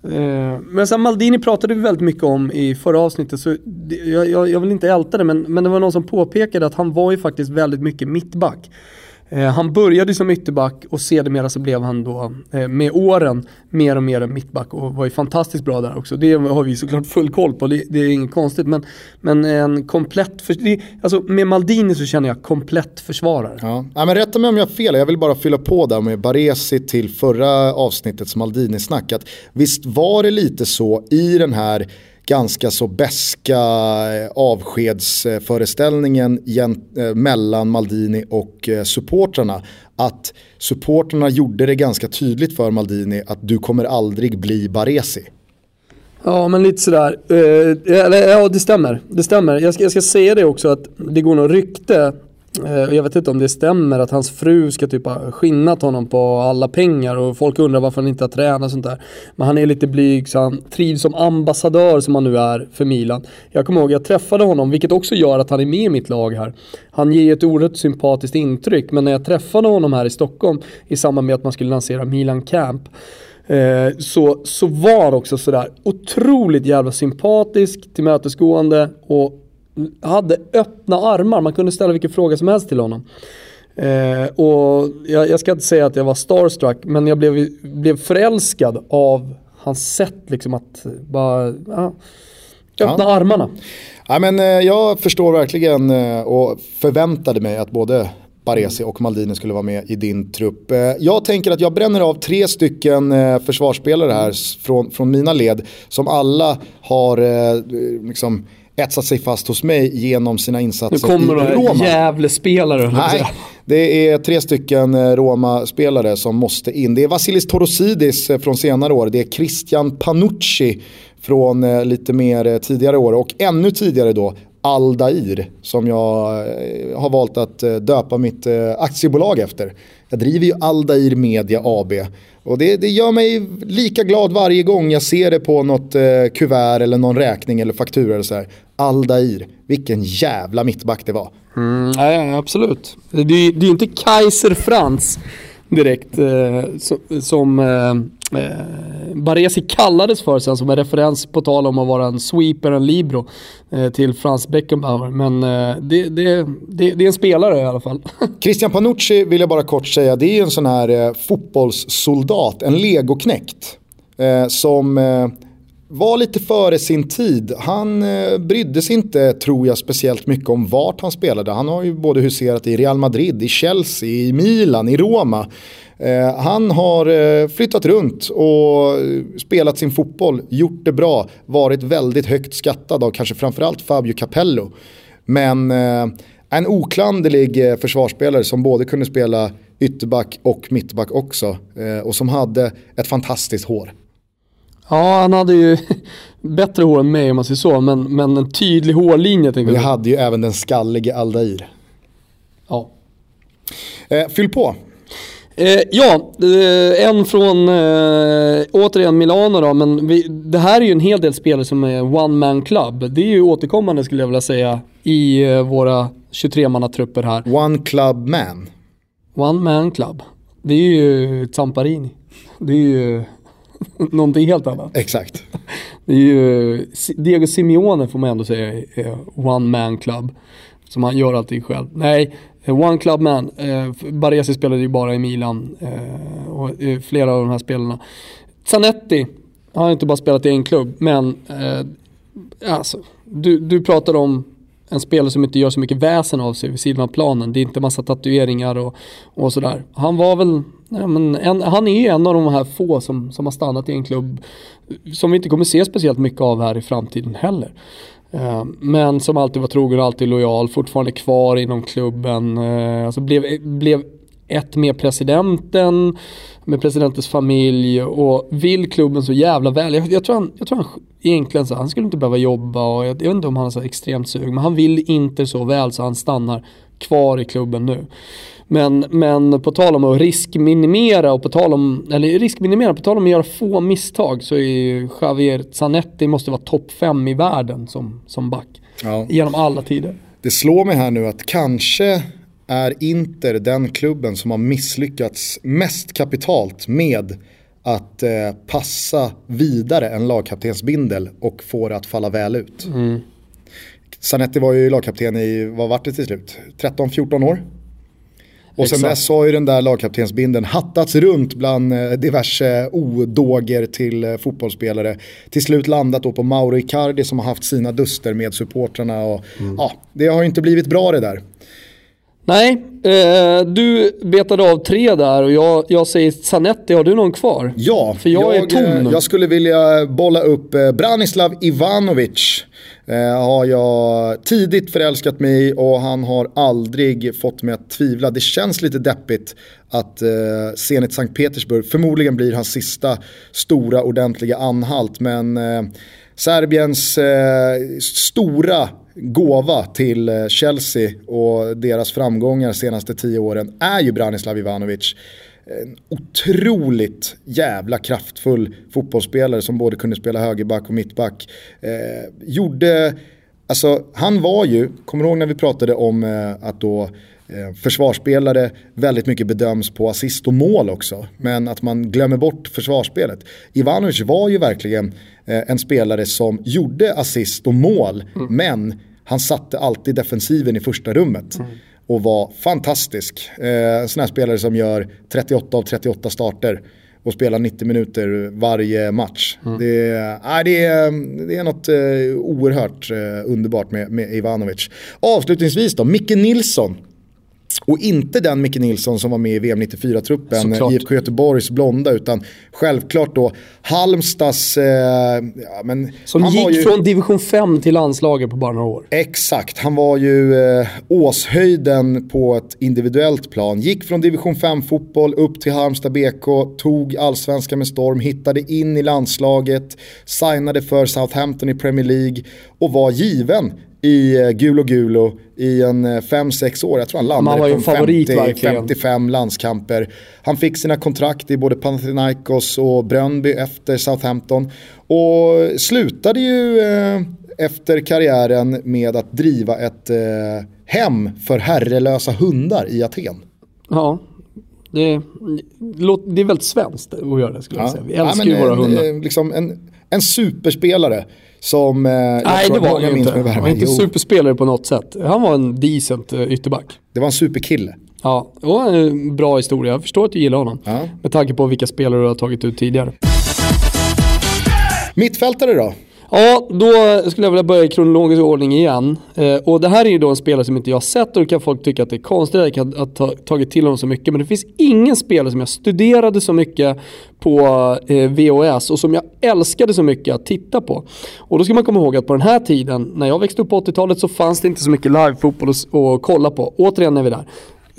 Eh, men sen Maldini pratade vi väldigt mycket om i förra avsnittet så jag, jag, jag vill inte älta det men, men det var någon som påpekade att han var ju faktiskt väldigt mycket mittback. Eh, han började som ytterback och sedermera så blev han då eh, med åren mer och mer en mittback och var ju fantastiskt bra där också. Det har vi såklart full koll på, det, det är inget konstigt. Men, men en komplett, för, det, alltså med Maldini så känner jag komplett försvarare. Ja. ja. men rätta mig om jag har fel, jag vill bara fylla på där med Baresi till förra avsnittets Maldini-snack. Visst var det lite så i den här ganska så beska eh, avskedsföreställningen eh, mellan Maldini och eh, supportrarna. Att supportrarna gjorde det ganska tydligt för Maldini att du kommer aldrig bli Baresi. Ja men lite sådär, ja det stämmer. Det stämmer. Jag ska, jag ska säga det också att det går något rykte Eh, jag vet inte om det stämmer att hans fru ska typ ha skinnat honom på alla pengar och folk undrar varför han inte har tränat och sånt där. Men han är lite blyg så han trivs som ambassadör som han nu är för Milan. Jag kommer ihåg, jag träffade honom, vilket också gör att han är med i mitt lag här. Han ger ett oerhört sympatiskt intryck, men när jag träffade honom här i Stockholm i samband med att man skulle lansera Milan Camp eh, så, så var han också sådär otroligt jävla sympatisk, tillmötesgående och hade öppna armar, man kunde ställa vilken fråga som helst till honom. Eh, och jag, jag, ska inte säga att jag var starstruck, men jag blev, blev förälskad av hans sätt liksom att bara ja, öppna ja. armarna. Ja, men, eh, jag förstår verkligen eh, och förväntade mig att både Baresi och Maldini skulle vara med i din trupp. Eh, jag tänker att jag bränner av tre stycken eh, försvarsspelare här från, från mina led som alla har eh, liksom, etsat sig fast hos mig genom sina insatser i Roma. Nu kommer det Gävle-spelare. Nej, det är tre stycken eh, Roma-spelare som måste in. Det är Vasilis Torosidis eh, från senare år, det är Christian Panucci från eh, lite mer tidigare år och ännu tidigare då Aldair som jag har valt att döpa mitt aktiebolag efter. Jag driver ju Aldair Media AB och det, det gör mig lika glad varje gång jag ser det på något eh, kuvert eller någon räkning eller faktura. Eller så här. Aldair, vilken jävla mittback det var. Mm, nej, absolut. Det, det är ju inte Kaiser Frans direkt eh, som, som eh, eh, Baresi kallades för sen som en referens på tal om att vara en sweeper, en libero eh, till Frans Beckenbauer. Men eh, det, det, det, det, är en spelare i alla fall. Christian Panucci vill jag bara kort säga, det är ju en sån här eh, fotbollssoldat, en legoknäckt. Eh, som eh, var lite före sin tid. Han eh, brydde sig inte, tror jag, speciellt mycket om vart han spelade. Han har ju både huserat i Real Madrid, i Chelsea, i Milan, i Roma. Eh, han har eh, flyttat runt och spelat sin fotboll, gjort det bra, varit väldigt högt skattad av kanske framförallt Fabio Capello. Men eh, en oklanderlig eh, försvarsspelare som både kunde spela ytterback och mittback också. Eh, och som hade ett fantastiskt hår. Ja, han hade ju bättre hår än mig om man säger så, men, men en tydlig hårlinje. Vi hade ju även den skallige Aldair. Ja. Eh, fyll på. Eh, ja, eh, en från eh, återigen Milano då, men vi, det här är ju en hel del spelare som är one man club. Det är ju återkommande skulle jag vilja säga i eh, våra 23-mannatrupper här. One club man. One man club. Det är ju Zamparini. Det är ju någonting helt annat. Exakt. Det är ju, Diego Simeone får man ändå säga är one man club. Som han gör allting själv. Nej, Eh, one club man. Eh, Baresi spelade ju bara i Milan. Eh, och flera av de här spelarna. Zanetti han har inte bara spelat i en klubb, men eh, alltså, du, du pratar om en spelare som inte gör så mycket väsen av sig vid sidan av planen. Det är inte massa tatueringar och, och sådär. Han var väl, nej, men en, han är en av de här få som, som har stannat i en klubb som vi inte kommer se speciellt mycket av här i framtiden heller. Eh, men som alltid var trogen och alltid lojal, fortfarande kvar inom klubben. Eh, alltså blev, blev ett med presidenten, med presidentens familj och vill klubben så jävla väl. Jag, jag, tror, han, jag tror han egentligen så, han skulle inte behöva jobba och jag, jag vet inte om han har så extremt sug, men han vill inte så väl så han stannar kvar i klubben nu. Men, men på tal om att riskminimera och på tal om, eller riskminimera, på tal om att göra få misstag så är Javier Zanetti måste vara topp fem i världen som, som back. Ja. Genom alla tider. Det slår mig här nu att kanske är Inter den klubben som har misslyckats mest kapitalt med att eh, passa vidare en lagkaptensbindel och få det att falla väl ut. Mm. Sanetti var ju lagkapten i, vad var det till slut? 13-14 år? Och sen dess har ju den där lagkaptensbinden hattats runt bland eh, diverse odåger till eh, fotbollsspelare. Till slut landat då på Mauro Icardi som har haft sina duster med supportrarna. Och, mm. ja, det har ju inte blivit bra det där. Nej, eh, du betade av tre där och jag, jag säger Zanetti, har du någon kvar? Ja, För jag, jag är tom. Eh, jag skulle vilja bolla upp eh, Branislav Ivanovic. Eh, har jag tidigt förälskat mig och han har aldrig fått mig att tvivla. Det känns lite deppigt att eh, Zenit Sankt Petersburg förmodligen blir hans sista stora ordentliga anhalt. Men eh, Serbiens eh, stora gåva till eh, Chelsea och deras framgångar senaste tio åren är ju Branislav Ivanovic. En otroligt jävla kraftfull fotbollsspelare som både kunde spela högerback och mittback. Eh, gjorde, alltså han var ju, kommer du ihåg när vi pratade om eh, att då Eh, försvarsspelare väldigt mycket bedöms på assist och mål också. Men att man glömmer bort försvarsspelet. Ivanovic var ju verkligen eh, en spelare som gjorde assist och mål. Mm. Men han satte alltid defensiven i första rummet. Mm. Och var fantastisk. Eh, sån här spelare som gör 38 av 38 starter och spelar 90 minuter varje match. Mm. Det, är, det, är, det är något eh, oerhört eh, underbart med, med Ivanovic. Avslutningsvis då, Micke Nilsson och inte den Micke Nilsson som var med i VM 94-truppen, IFK Göteborgs blonda, utan självklart då Halmstads... Eh, ja, men som gick ju, från division 5 till landslaget på bara några år. Exakt, han var ju eh, åshöjden på ett individuellt plan. Gick från division 5-fotboll upp till Halmstad BK, tog allsvenska med storm, hittade in i landslaget, signade för Southampton i Premier League och var given i eh, Gulo Gulo i en 5-6 eh, år. Jag tror han landade på 50-55 landskamper. Han fick sina kontrakt i både Panathinaikos och Brönby efter Southampton. Och slutade ju eh, efter karriären med att driva ett eh, hem för herrelösa hundar i Aten. Ja, det är, det är väldigt svenskt att göra det skulle ja. jag säga. Vi älskar ja, ju våra hundar. Liksom en, en superspelare som eh, Nej, det var han inte. Han var inte superspelare på något sätt. Han var en decent uh, ytterback. Det var en superkille. Ja, var en bra historia. Jag förstår att du gillar honom. Ja. Med tanke på vilka spelare du har tagit ut tidigare. Mittfältare då? Ja, då skulle jag vilja börja i kronologisk ordning igen. Eh, och det här är ju då en spelare som inte jag har sett och då kan folk tycka att det är konstigt att jag har ta, tagit till honom så mycket. Men det finns ingen spelare som jag studerade så mycket på eh, VHS och som jag älskade så mycket att titta på. Och då ska man komma ihåg att på den här tiden, när jag växte upp på 80-talet så fanns det inte så mycket live-fotboll att kolla på. Återigen är vi där.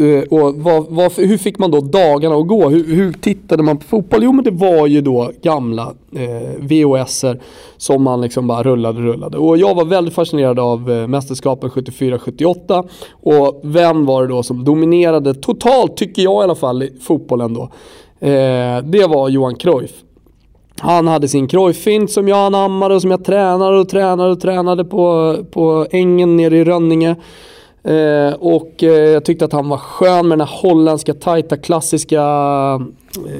Uh, och vad, vad, hur fick man då dagarna att gå? Hur, hur, tittade man på fotboll? Jo men det var ju då gamla eh, VHSer som man liksom bara rullade rullade. Och jag var väldigt fascinerad av eh, mästerskapen 74-78. Och vem var det då som dominerade totalt, tycker jag i alla fall, i fotbollen då? Eh, det var Johan Cruyff. Han hade sin Cruyff-fint som jag anammade och som jag tränade och tränade och tränade på, på ängen nere i Rönninge. Eh, och eh, jag tyckte att han var skön med den här holländska tajta klassiska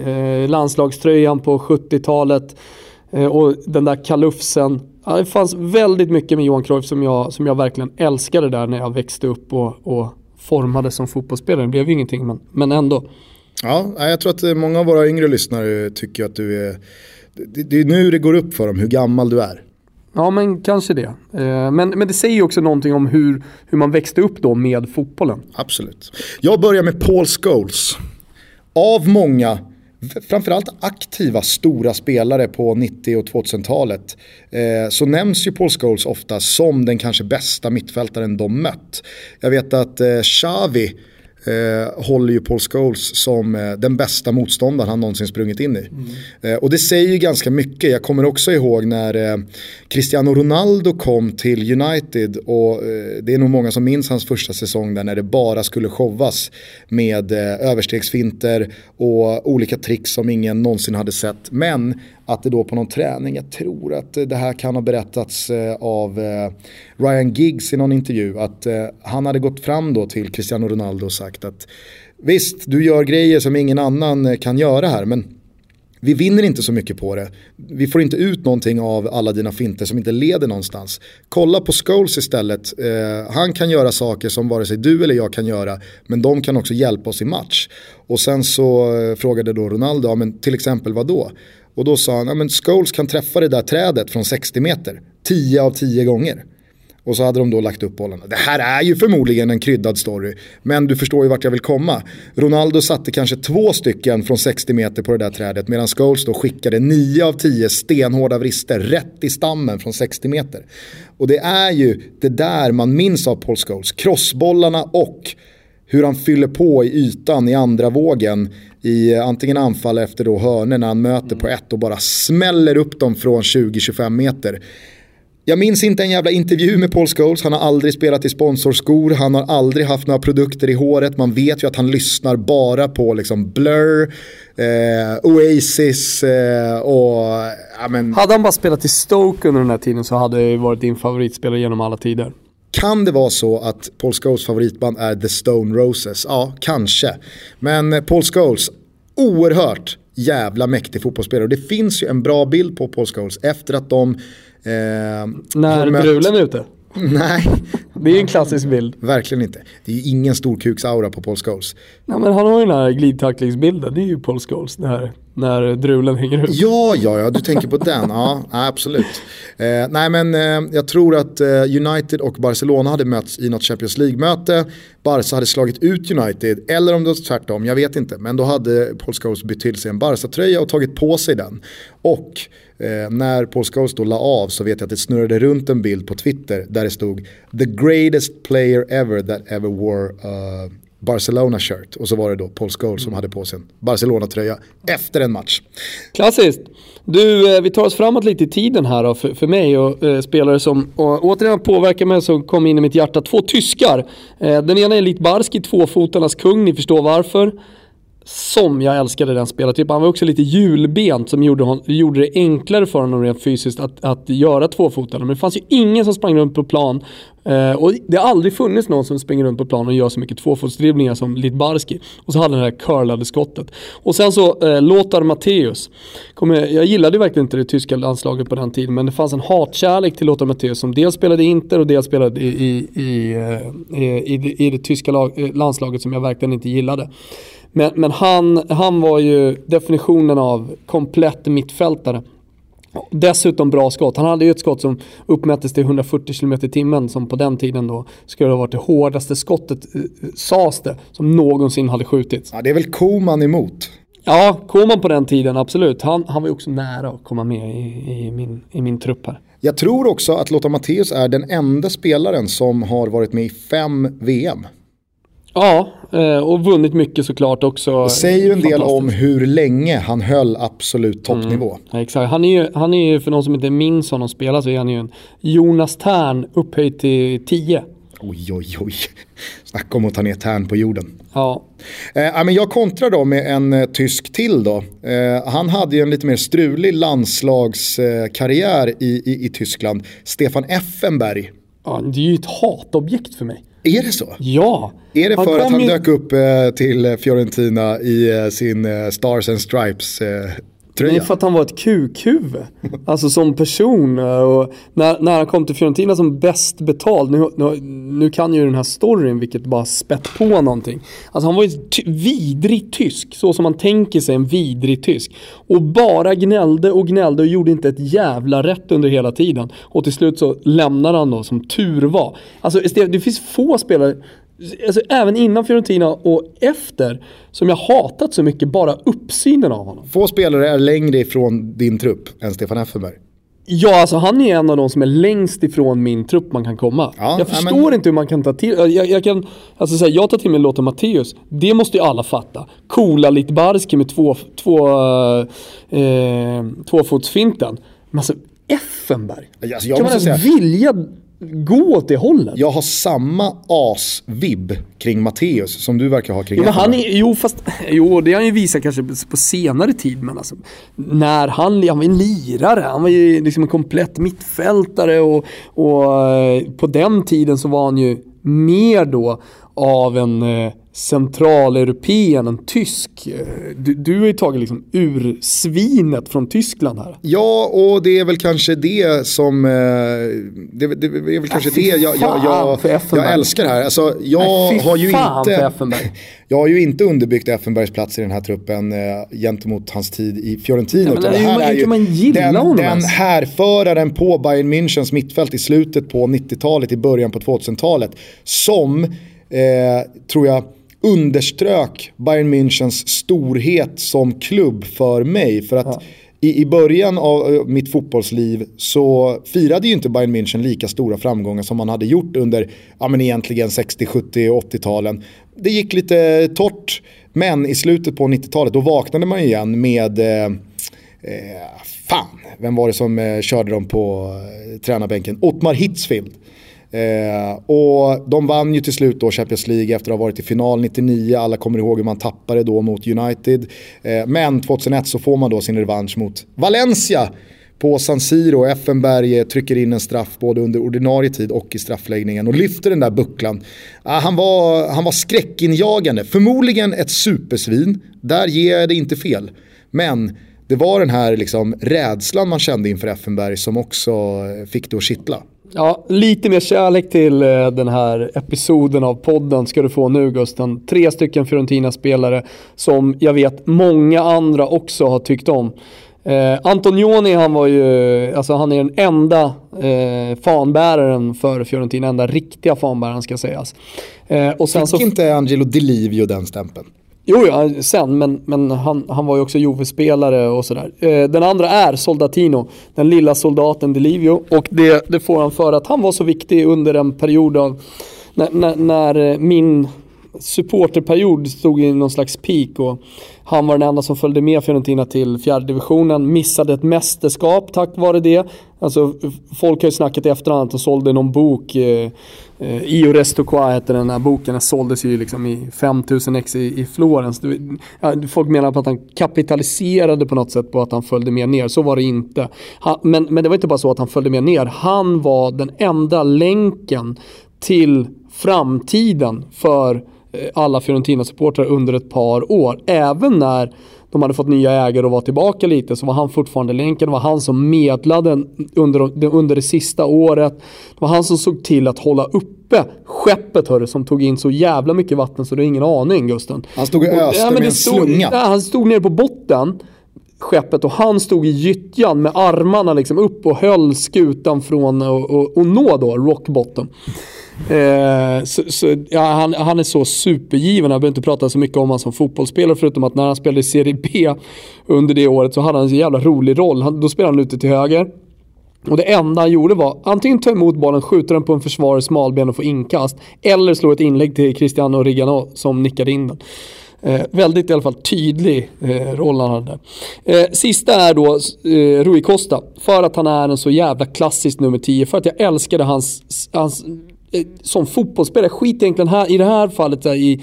eh, landslagströjan på 70-talet. Eh, och den där kalufsen. Ja, det fanns väldigt mycket med Johan Cruyff som jag, som jag verkligen älskade där när jag växte upp och, och formades som fotbollsspelare. Det blev ju ingenting men, men ändå. Ja, jag tror att eh, många av våra yngre lyssnare tycker att du är... Det, det är nu det går upp för dem hur gammal du är. Ja men kanske det. Eh, men, men det säger ju också någonting om hur, hur man växte upp då med fotbollen. Absolut. Jag börjar med Paul Scholes. Av många, framförallt aktiva stora spelare på 90 och 2000-talet eh, så nämns ju Paul Scholes ofta som den kanske bästa mittfältaren de mött. Jag vet att eh, Xavi eh, håller ju Paul Scholes som eh, den bästa motståndaren han någonsin sprungit in i. Mm. Eh, och det säger ju ganska mycket. Jag kommer också ihåg när eh, Cristiano Ronaldo kom till United och eh, det är nog många som minns hans första säsong där när det bara skulle showas med eh, överstegsfinter och olika tricks som ingen någonsin hade sett. Men att det då på någon träning, jag tror att det här kan ha berättats eh, av eh, Ryan Giggs i någon intervju, att eh, han hade gått fram då till Cristiano Ronaldo och sagt att visst, du gör grejer som ingen annan kan göra här, men vi vinner inte så mycket på det. Vi får inte ut någonting av alla dina finter som inte leder någonstans. Kolla på Scholes istället. Eh, han kan göra saker som vare sig du eller jag kan göra. Men de kan också hjälpa oss i match. Och sen så eh, frågade då Ronaldo, ja, men till exempel vad då? Och då sa han, ja men Scholes kan träffa det där trädet från 60 meter. 10 av 10 gånger. Och så hade de då lagt upp bollarna. Det här är ju förmodligen en kryddad story. Men du förstår ju vart jag vill komma. Ronaldo satte kanske två stycken från 60 meter på det där trädet. Medan Scholes då skickade 9 av 10 stenhårda vrister rätt i stammen från 60 meter. Och det är ju det där man minns av Paul Scholes. Crossbollarna och hur han fyller på i ytan i andra vågen i eh, antingen anfall efter då hörner när han möter på ett och bara smäller upp dem från 20-25 meter. Jag minns inte en jävla intervju med Paul Scholes, han har aldrig spelat i sponsorskor, han har aldrig haft några produkter i håret, man vet ju att han lyssnar bara på liksom Blur, eh, Oasis eh, och... Ja, men... Hade han bara spelat i Stoke under den här tiden så hade det varit din favoritspelare genom alla tider. Kan det vara så att Paul Scholes favoritband är The Stone Roses? Ja, kanske. Men Paul Scholes, oerhört jävla mäktig fotbollsspelare. Och det finns ju en bra bild på Paul Scholes efter att de... Eh, När mött... Brulen är ute? Nej. Det är ju en klassisk bild. Verkligen inte. Det är ju ingen storkuksaura på Paul Scholes. Nej men han har ju den här glidtacklingsbilden, det är ju Paul Scholes. Det här när drulen hänger ut. Ja, ja, ja, du tänker på den. Ja, absolut. Eh, nej, men eh, jag tror att eh, United och Barcelona hade mötts i något Champions League-möte. Barca hade slagit ut United, eller om det var tvärtom, jag vet inte. Men då hade Paul Scholes bytt till sig en Barca-tröja och tagit på sig den. Och eh, när Paul Scholes då la av så vet jag att det snurrade runt en bild på Twitter där det stod “The greatest player ever that ever wore a Barcelona-shirt och så var det då Paul Scholes som hade på sig en Barcelona-tröja efter en match. Klassiskt. Du, eh, vi tar oss framåt lite i tiden här då, för, för mig och eh, spelare som och, återigen påverkar mig som kom in i mitt hjärta. Två tyskar. Eh, den ena är Litbarski, tvåfotarnas kung, ni förstår varför som jag älskade den spelartypen. Han var också lite hjulbent som gjorde, hon, gjorde det enklare för honom rent fysiskt att, att göra tvåfotarna. Men det fanns ju ingen som sprang runt på plan. Eh, och det har aldrig funnits någon som springer runt på plan och gör så mycket tvåfotsdribblingar som Litbarski. Och så hade han det här curlade skottet. Och sen så eh, Lothar Matthäus. Jag gillade verkligen inte det tyska landslaget på den tiden men det fanns en hatkärlek till Lothar Matthäus som dels spelade i Inter och dels spelade i, i, i, eh, i, i, i det tyska lag, eh, landslaget som jag verkligen inte gillade. Men, men han, han var ju definitionen av komplett mittfältare. Dessutom bra skott. Han hade ju ett skott som uppmättes till 140 km i timmen som på den tiden då skulle ha varit det hårdaste skottet, eh, sades det, som någonsin hade skjutits. Ja, det är väl Koman emot? Ja, Koman på den tiden, absolut. Han, han var ju också nära att komma med i, i, min, i min trupp här. Jag tror också att Lotta Matteus är den enda spelaren som har varit med i fem VM. Ja, eh, och vunnit mycket såklart också. Det säger ju en del om hur länge han höll absolut toppnivå. Mm. Exakt. Han är, ju, han är ju, för någon som inte minns honom spela, så är han ju en Jonas Tern upphöjt till 10. Oj, oj, oj. Snacka om att ta ner Tern på jorden. Ja. Eh, men jag kontrar då med en eh, tysk till då. Eh, han hade ju en lite mer strulig landslagskarriär i, i, i Tyskland. Stefan Effenberg. Ja, det är ju ett hatobjekt för mig. Är det så? Ja. Är det för att han dök upp eh, till Fiorentina i eh, sin eh, Stars and Stripes tröja. Nej, för att han var ett kukhuvud. Alltså som person. Eh, och när, när han kom till Fiorentina som bäst betald, nu, nu, nu kan ju den här storyn vilket bara spett på någonting. Alltså han var ju ty vidrig tysk, så som man tänker sig en vidrig tysk. Och bara gnällde och gnällde och gjorde inte ett jävla rätt under hela tiden. Och till slut så lämnade han då, som tur var. Alltså det finns få spelare alltså, även innan Fiorentina och efter, som jag hatat så mycket, bara uppsynen av honom. Få spelare är längre ifrån din trupp än Stefan Effenberg. Ja, alltså han är en av de som är längst ifrån min trupp man kan komma. Ja, jag förstår men... inte hur man kan ta till, jag, jag kan, alltså säga, jag tar till mig Lothar Matteus, det måste ju alla fatta. Coola Litbarski med två, två, eh, tvåfotsfinten. Men alltså Effenberg, alltså, kan man ens säga... vilja gå åt det hållet. Jag har samma as-vibb kring Matteus som du verkar ha kring jo, men han är, jo, fast, jo, det har han ju visat kanske på senare tid. Men alltså, när han, han var en lirare, han var ju liksom en komplett mittfältare och, och eh, på den tiden så var han ju mer då av en eh, centraleuropén, en tysk. Eh, du, du har ju tagit liksom ur svinet från Tyskland här. Ja, och det är väl kanske det som... Eh, det, det är väl kanske det jag, jag, jag, jag älskar här. Alltså, jag Nej, har ju inte... Jag har ju inte underbyggt Effenbergs plats i den här truppen eh, gentemot hans tid i Fiorentina. Ja, det här är ju man den, den härföraren på Bayern Münchens mittfält i slutet på 90-talet, i början på 2000-talet. Som, eh, tror jag, underströk Bayern Münchens storhet som klubb för mig. För att ja. i, i början av eh, mitt fotbollsliv så firade ju inte Bayern München lika stora framgångar som man hade gjort under ja, men egentligen 60, 70 och 80-talen. Det gick lite torrt, men i slutet på 90-talet då vaknade man igen med eh, eh, fan, vem var det som eh, körde dem på eh, tränarbänken? Ottmar Hitzfield. Eh, och de vann ju till slut då Champions League efter att ha varit i final 99. Alla kommer ihåg hur man tappade då mot United. Eh, men 2001 så får man då sin revansch mot Valencia på San Siro. Effenberg eh, trycker in en straff både under ordinarie tid och i straffläggningen och lyfter den där bucklan. Ah, han, var, han var skräckinjagande, förmodligen ett supersvin. Där ger jag det inte fel. Men det var den här liksom rädslan man kände inför Effenberg som också eh, fick det att kittla. Ja, lite mer kärlek till eh, den här episoden av podden ska du få nu Gusten. Tre stycken Fiorentina-spelare som jag vet många andra också har tyckt om. Eh, Antonioni han var ju, alltså han är den enda eh, fanbäraren för Fiorentina, enda riktiga fanbäraren ska sägas. Eh, och sen Fick så, inte Angelo Delivio den stämpeln? Jo, ja, sen, men, men han, han var ju också Juve-spelare och sådär. Eh, den andra är Soldatino, den lilla soldaten Delivio. Och det, det får han för att han var så viktig under en period av när, när, när eh, min supporterperiod stod i någon slags peak och han var den enda som följde med Fiorentina till fjärde divisionen. Missade ett mästerskap tack vare det. Alltså, folk har ju snackat i efterhand att de sålde någon bok. Eh, eh, Io Resto Qua heter den här boken. Den såldes ju liksom i 5000 ex i, i Florens. Ja, folk menar på att han kapitaliserade på något sätt på att han följde med ner. Så var det inte. Han, men, men det var inte bara så att han följde med ner. Han var den enda länken till framtiden för eh, alla Fiorentina-supportrar under ett par år. Även när de hade fått nya ägare och var tillbaka lite så var han fortfarande länken. Det var han som medlade under, under det sista året. Det var han som såg till att hålla uppe skeppet hörru, som tog in så jävla mycket vatten så du har ingen aning Gusten. Han stod och öste ja, med en stod, slunga. Ja, han stod nere på botten skeppet och han stod i gyttjan med armarna liksom upp och höll skutan från att nå då rock bottom. Eh, så, så, ja, han, han, är så supergiven, jag behöver inte prata så mycket om honom som fotbollsspelare förutom att när han spelade i Serie B under det året så hade han en så jävla rolig roll. Han, då spelade han ute till höger. Och det enda han gjorde var antingen ta emot bollen, skjuta den på en försvarare smalben och få inkast. Eller slå ett inlägg till Cristiano Rigano som nickade in den. Eh, väldigt i alla fall tydlig eh, roll han hade. Eh, sista är då eh, Rui Costa. För att han är en så jävla klassisk nummer 10. För att jag älskade hans, hans Eh, som fotbollsspelare, skit egentligen här, i det här fallet här, i,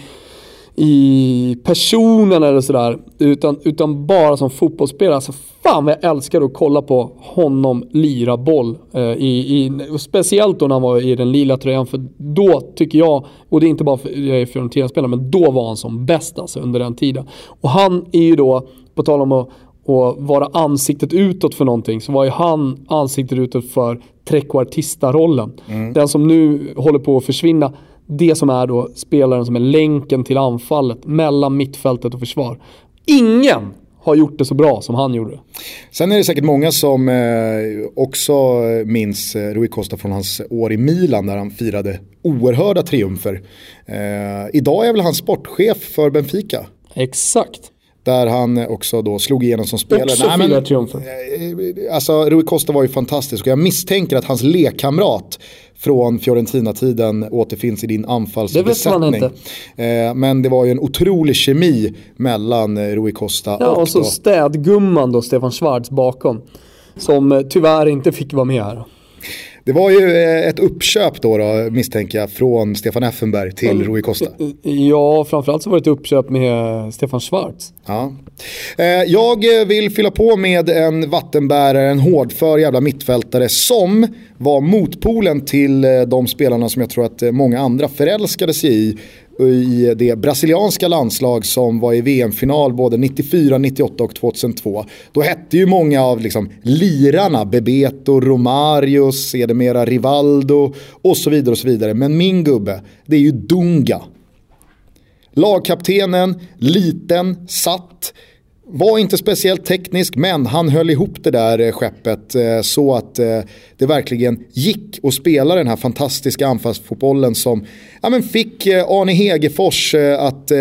i personen eller sådär. Utan, utan bara som fotbollsspelare. Alltså, fan vad jag älskar att kolla på honom lira boll. Eh, i, i, speciellt då när han var i den lila tröjan. För då tycker jag, och det är inte bara för jag är Fiorentina-spelare, men då var han som bäst alltså under den tiden. Och han är ju då, på tal om att och vara ansiktet utåt för någonting så var ju han ansiktet utåt för trequartista-rollen. Mm. Den som nu håller på att försvinna. Det som är då spelaren som är länken till anfallet mellan mittfältet och försvar. Ingen har gjort det så bra som han gjorde. Sen är det säkert många som eh, också minns eh, Rui Costa från hans år i Milan där han firade oerhörda triumfer. Eh, idag är väl han sportchef för Benfica. Exakt. Där han också då slog igenom som spelare. Också Nej, men, triumfer. Eh, alltså Rui Costa var ju fantastisk och jag misstänker att hans lekkamrat från Fiorentina-tiden återfinns i din anfallsbesättning. Det vet man inte. Eh, men det var ju en otrolig kemi mellan eh, Rui Costa ja, och... och så städgumman då, Stefan Schwarz bakom. Som tyvärr inte fick vara med här. Det var ju eh, ett uppköp då, då misstänker jag från Stefan Effenberg till. Rui Costa. Ja, framförallt så var det ett uppköp med Stefan Schwarz. Ja. Eh, jag vill fylla på med en vattenbärare, en hårdför jävla mittfältare som var motpolen till eh, de spelarna som jag tror att många andra förälskade sig i i det brasilianska landslag som var i VM-final både 94, 98 och 2002. Då hette ju många av liksom lirarna, Bebeto, Romario, sedermera Rivaldo och så vidare och så vidare. Men min gubbe, det är ju Dunga. Lagkaptenen, liten, satt, var inte speciellt teknisk men han höll ihop det där eh, skeppet eh, så att eh, det verkligen gick att spela den här fantastiska anfallsfotbollen som ja, men fick Arne Hegerfors att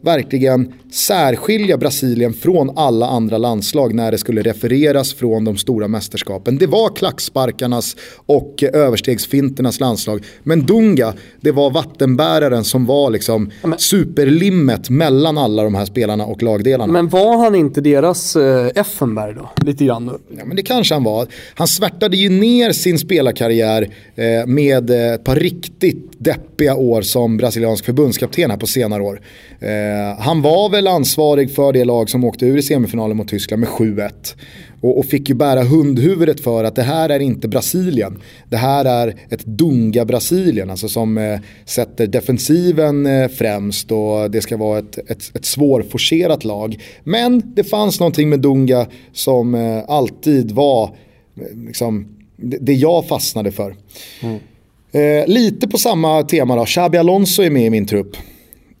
verkligen särskilja Brasilien från alla andra landslag när det skulle refereras från de stora mästerskapen. Det var klacksparkarnas och överstegsfinternas landslag. Men Dunga, det var vattenbäraren som var liksom superlimmet mellan alla de här spelarna och lagdelarna. Men var han inte deras eh, Effenberg då? Lite grann? Ja men det kanske han var. Han svärtade ju ner sin spelarkarriär eh, med ett par riktigt deppiga år som brasiliansk förbundskapten här på senare år. Eh, han var väl ansvarig för det lag som åkte ur i semifinalen mot Tyskland med 7-1. Och, och, fick ju bära hundhuvudet för att det här är inte Brasilien. Det här är ett Dunga-Brasilien, alltså som eh, sätter defensiven eh, främst och det ska vara ett, ett, ett svårforcerat lag. Men det fanns någonting med Dunga som eh, alltid var eh, liksom, det, det jag fastnade för. Mm. Eh, lite på samma tema då, Xabi Alonso är med i min trupp.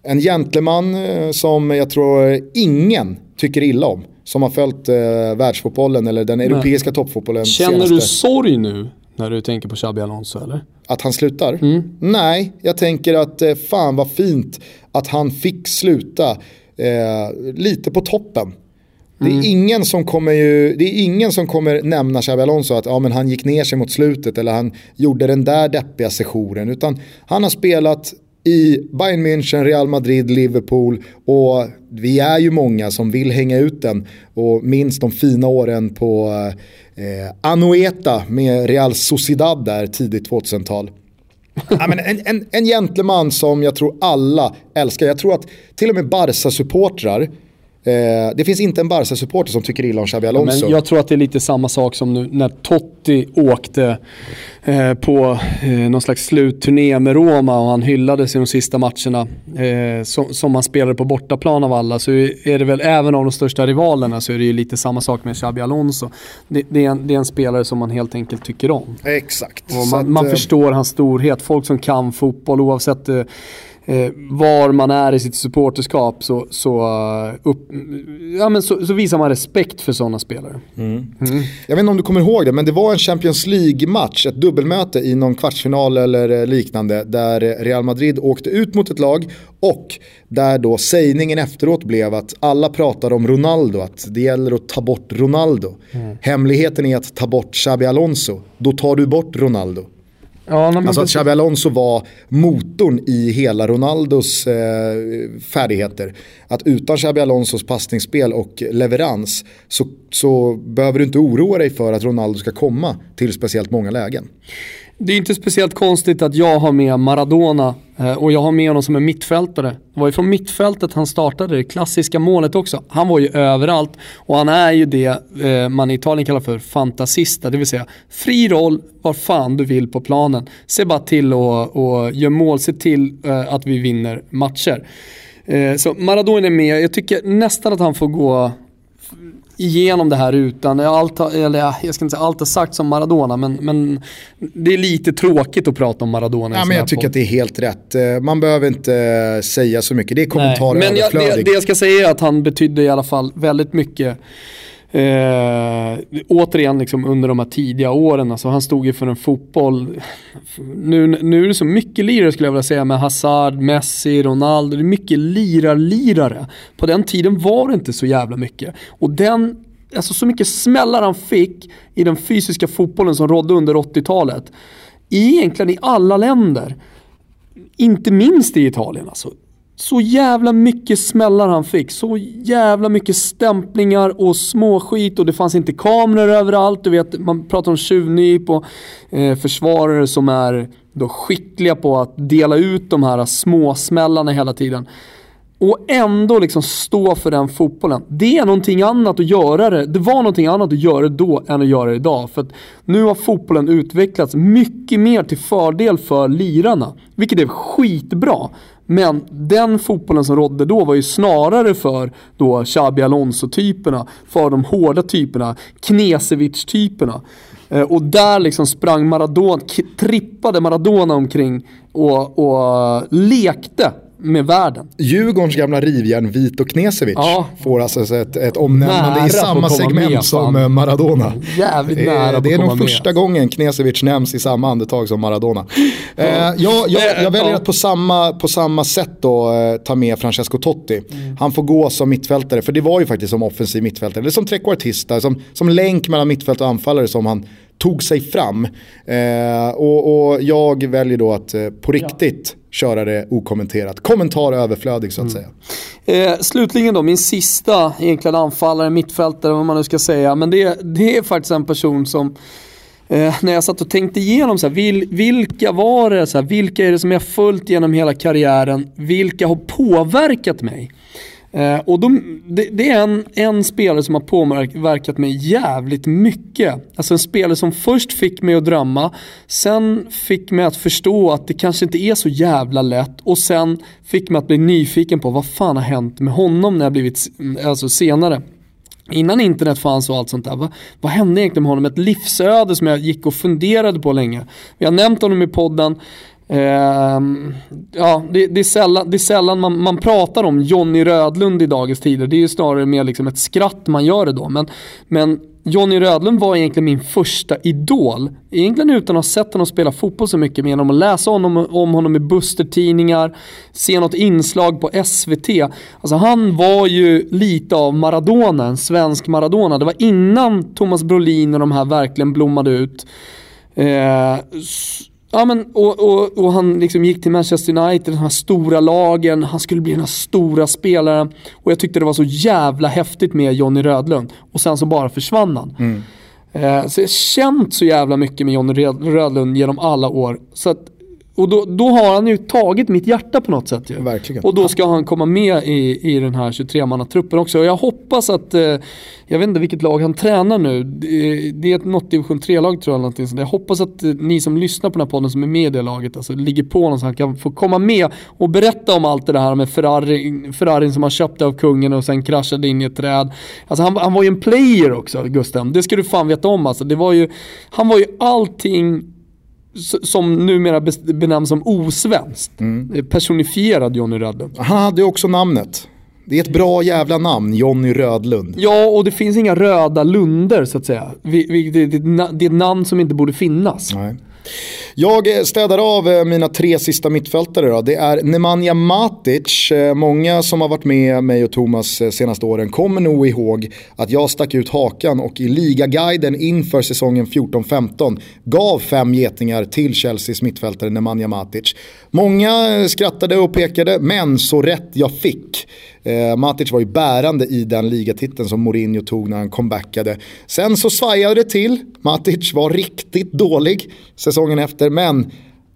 En gentleman eh, som jag tror ingen tycker illa om. Som har följt eh, världsfotbollen eller den europeiska Nej. toppfotbollen Känner senaste. du sorg nu när du tänker på Xabi Alonso eller? Att han slutar? Mm. Nej, jag tänker att eh, fan vad fint att han fick sluta eh, lite på toppen. Det är, mm. ingen som kommer ju, det är ingen som kommer nämna Xabi Alonso att ja, men han gick ner sig mot slutet eller han gjorde den där deppiga sessionen. Utan han har spelat i Bayern München, Real Madrid, Liverpool och vi är ju många som vill hänga ut den och minns de fina åren på eh, Anoeta med Real Sociedad där tidigt 2000-tal. ja, men en, en, en gentleman som jag tror alla älskar. Jag tror att till och med Barca-supportrar Eh, det finns inte en Barca-supporter som tycker illa om Xabi Alonso. Ja, men jag tror att det är lite samma sak som nu när Totti åkte eh, på eh, någon slags slutturné med Roma och han hyllades i de sista matcherna. Eh, som, som han spelade på bortaplan av alla så är det väl även av de största rivalerna så är det ju lite samma sak med Xabi Alonso. Det, det, är, en, det är en spelare som man helt enkelt tycker om. Exakt. Och man, att, man eh, förstår hans storhet. Folk som kan fotboll oavsett eh, eh, var man är i sitt supporterskap så, så, uh, upp, ja, men så, så, visar man respekt för sådana spelare. Mm. Mm. Jag vet inte om du kommer ihåg det, men det var en Champions League-match, ett dubbelmöte i någon kvartsfinal eller eh, liknande, där Real Madrid åkte ut mot ett lag och där då sägningen efteråt blev att alla pratar om Ronaldo, att det gäller att ta bort Ronaldo. Mm. Hemligheten är att ta bort Xabi Alonso, då tar du bort Ronaldo. Ja, alltså att Xabi Alonso var motorn i hela Ronaldos eh, färdigheter. Att utan Xabi Alonsos passningsspel och leverans så, så behöver du inte oroa dig för att Ronaldo ska komma till speciellt många lägen. Det är inte speciellt konstigt att jag har med Maradona eh, och jag har med honom som en mittfältare. Det var ju från mittfältet han startade det klassiska målet också. Han var ju överallt och han är ju det eh, man i Italien kallar för fantasista, det vill säga fri roll var fan du vill på planen. Se bara till och, och gör mål, se till eh, att vi vinner matcher. Så Maradona är med, jag tycker nästan att han får gå igenom det här utan, allt, eller jag ska inte säga allt har sagt som Maradona, men, men det är lite tråkigt att prata om Maradona. Ja, men jag tycker att det är helt rätt. Eh, man behöver inte säga så mycket, det är kommentarer Men jag, det, det jag ska säga är att han betydde i alla fall väldigt mycket Eh, återigen liksom under de här tidiga åren, alltså han stod ju för en fotboll. Nu, nu är det så mycket lirare skulle jag vilja säga med Hazard, Messi, Ronaldo. Det är mycket lirar-lirare. På den tiden var det inte så jävla mycket. Och den, alltså så mycket smällar han fick i den fysiska fotbollen som rådde under 80-talet. Egentligen i alla länder. Inte minst i Italien alltså. Så jävla mycket smällar han fick. Så jävla mycket stämplingar och småskit och det fanns inte kameror överallt. Du vet, man pratar om tjuvnyp och eh, försvarare som är då skickliga på att dela ut de här småsmällarna hela tiden. Och ändå liksom stå för den fotbollen. Det är någonting annat att göra det. Det var någonting annat att göra det då än att göra det idag. För att nu har fotbollen utvecklats mycket mer till fördel för lirarna. Vilket är skitbra. Men den fotbollen som rådde då var ju snarare för då Xabi Alonso-typerna, för de hårda typerna, Knesevic-typerna. Eh, och där liksom sprang Maradona, trippade Maradona omkring och, och eh, lekte med världen. Djurgårdens gamla rivjärn Vito Knesevic ja. får alltså ett, ett omnämnande nära i samma segment med, som fan. Maradona. Jävligt eh, nära Det är nog första med. gången Knesevic nämns i samma andetag som Maradona. Ja. Eh, jag, jag, jag, väljer att på samma, på samma sätt då, eh, ta med Francesco Totti. Mm. Han får gå som mittfältare, för det var ju faktiskt som offensiv mittfältare, eller som trequartista, som, som länk mellan mittfält och anfallare som han tog sig fram. Eh, och, och, jag väljer då att eh, på riktigt ja. köra det okommenterat. Kommentar överflödig så att mm. säga. Eh, slutligen då, min sista egentligen anfallare, mittfältare, vad man nu ska säga. Men det, det är faktiskt en person som Eh, när jag satt och tänkte igenom så här, vil, vilka var det, så här, vilka är det som jag följt genom hela karriären, vilka har påverkat mig? Eh, och de, det, det, är en, en spelare som har påverkat mig jävligt mycket. Alltså en spelare som först fick mig att drömma, sen fick mig att förstå att det kanske inte är så jävla lätt och sen fick mig att bli nyfiken på vad fan har hänt med honom när jag blivit, mm, alltså senare. Innan internet fanns och allt sånt där, vad, vad hände egentligen med honom? Ett livsöde som jag gick och funderade på länge. Vi har nämnt honom i podden, Ehm, ja, det, det, är sällan, det är sällan man, man pratar om Jonny Rödlund i dagens tider. Det är ju snarare mer liksom ett skratt man gör det då. Men, men Jonny Rödlund var egentligen min första idol. Egentligen utan att ha sett honom spela fotboll så mycket, men genom att läsa honom, om honom i Buster-tidningar, se något inslag på SVT. Alltså han var ju lite av Maradona, en svensk Maradona. Det var innan Thomas Brolin och de här verkligen blommade ut. Eh, Ja, men, och, och, och, han liksom gick till Manchester United, de här stora lagen, han skulle bli den här stora spelaren. Och jag tyckte det var så jävla häftigt med Johnny Rödlund. Och sen så bara försvann han. Mm. Eh, så jag har känt så jävla mycket med Johnny Rödlund genom alla år. Så att och då, då har han ju tagit mitt hjärta på något sätt ju. Verkligen. Och då ska han komma med i, i den här 23-mannatruppen också. Och jag hoppas att, eh, jag vet inte vilket lag han tränar nu. Det, det är ett något division 3-lag tror jag. Någonting sånt. Jag hoppas att eh, ni som lyssnar på den här podden som är med i det laget, alltså ligger på honom så han kan få komma med och berätta om allt det här med Ferrari, Ferrarin som han köpte av kungen och sen kraschade in i ett träd. Alltså han, han var ju en player också, Gusten. Det ska du fan veta om alltså. Det var ju, han var ju allting som numera benämns som osvenskt. Mm. Personifierad Johnny Rödlund. Han hade också namnet. Det är ett bra jävla namn, Jonny Rödlund. Ja, och det finns inga röda lunder så att säga. Det är ett namn som inte borde finnas. Nej. Jag städar av eh, mina tre sista mittfältare då. Det är Nemanja Matic. Eh, många som har varit med mig och Thomas eh, senaste åren kommer nog ihåg att jag stack ut hakan och i ligaguiden inför säsongen 14-15 gav fem getingar till Chelseas mittfältare Nemanja Matic. Många skrattade och pekade, men så rätt jag fick. Eh, Matic var ju bärande i den ligatiteln som Mourinho tog när han comebackade. Sen så svajade det till. Matic var riktigt dålig säsongen efter, men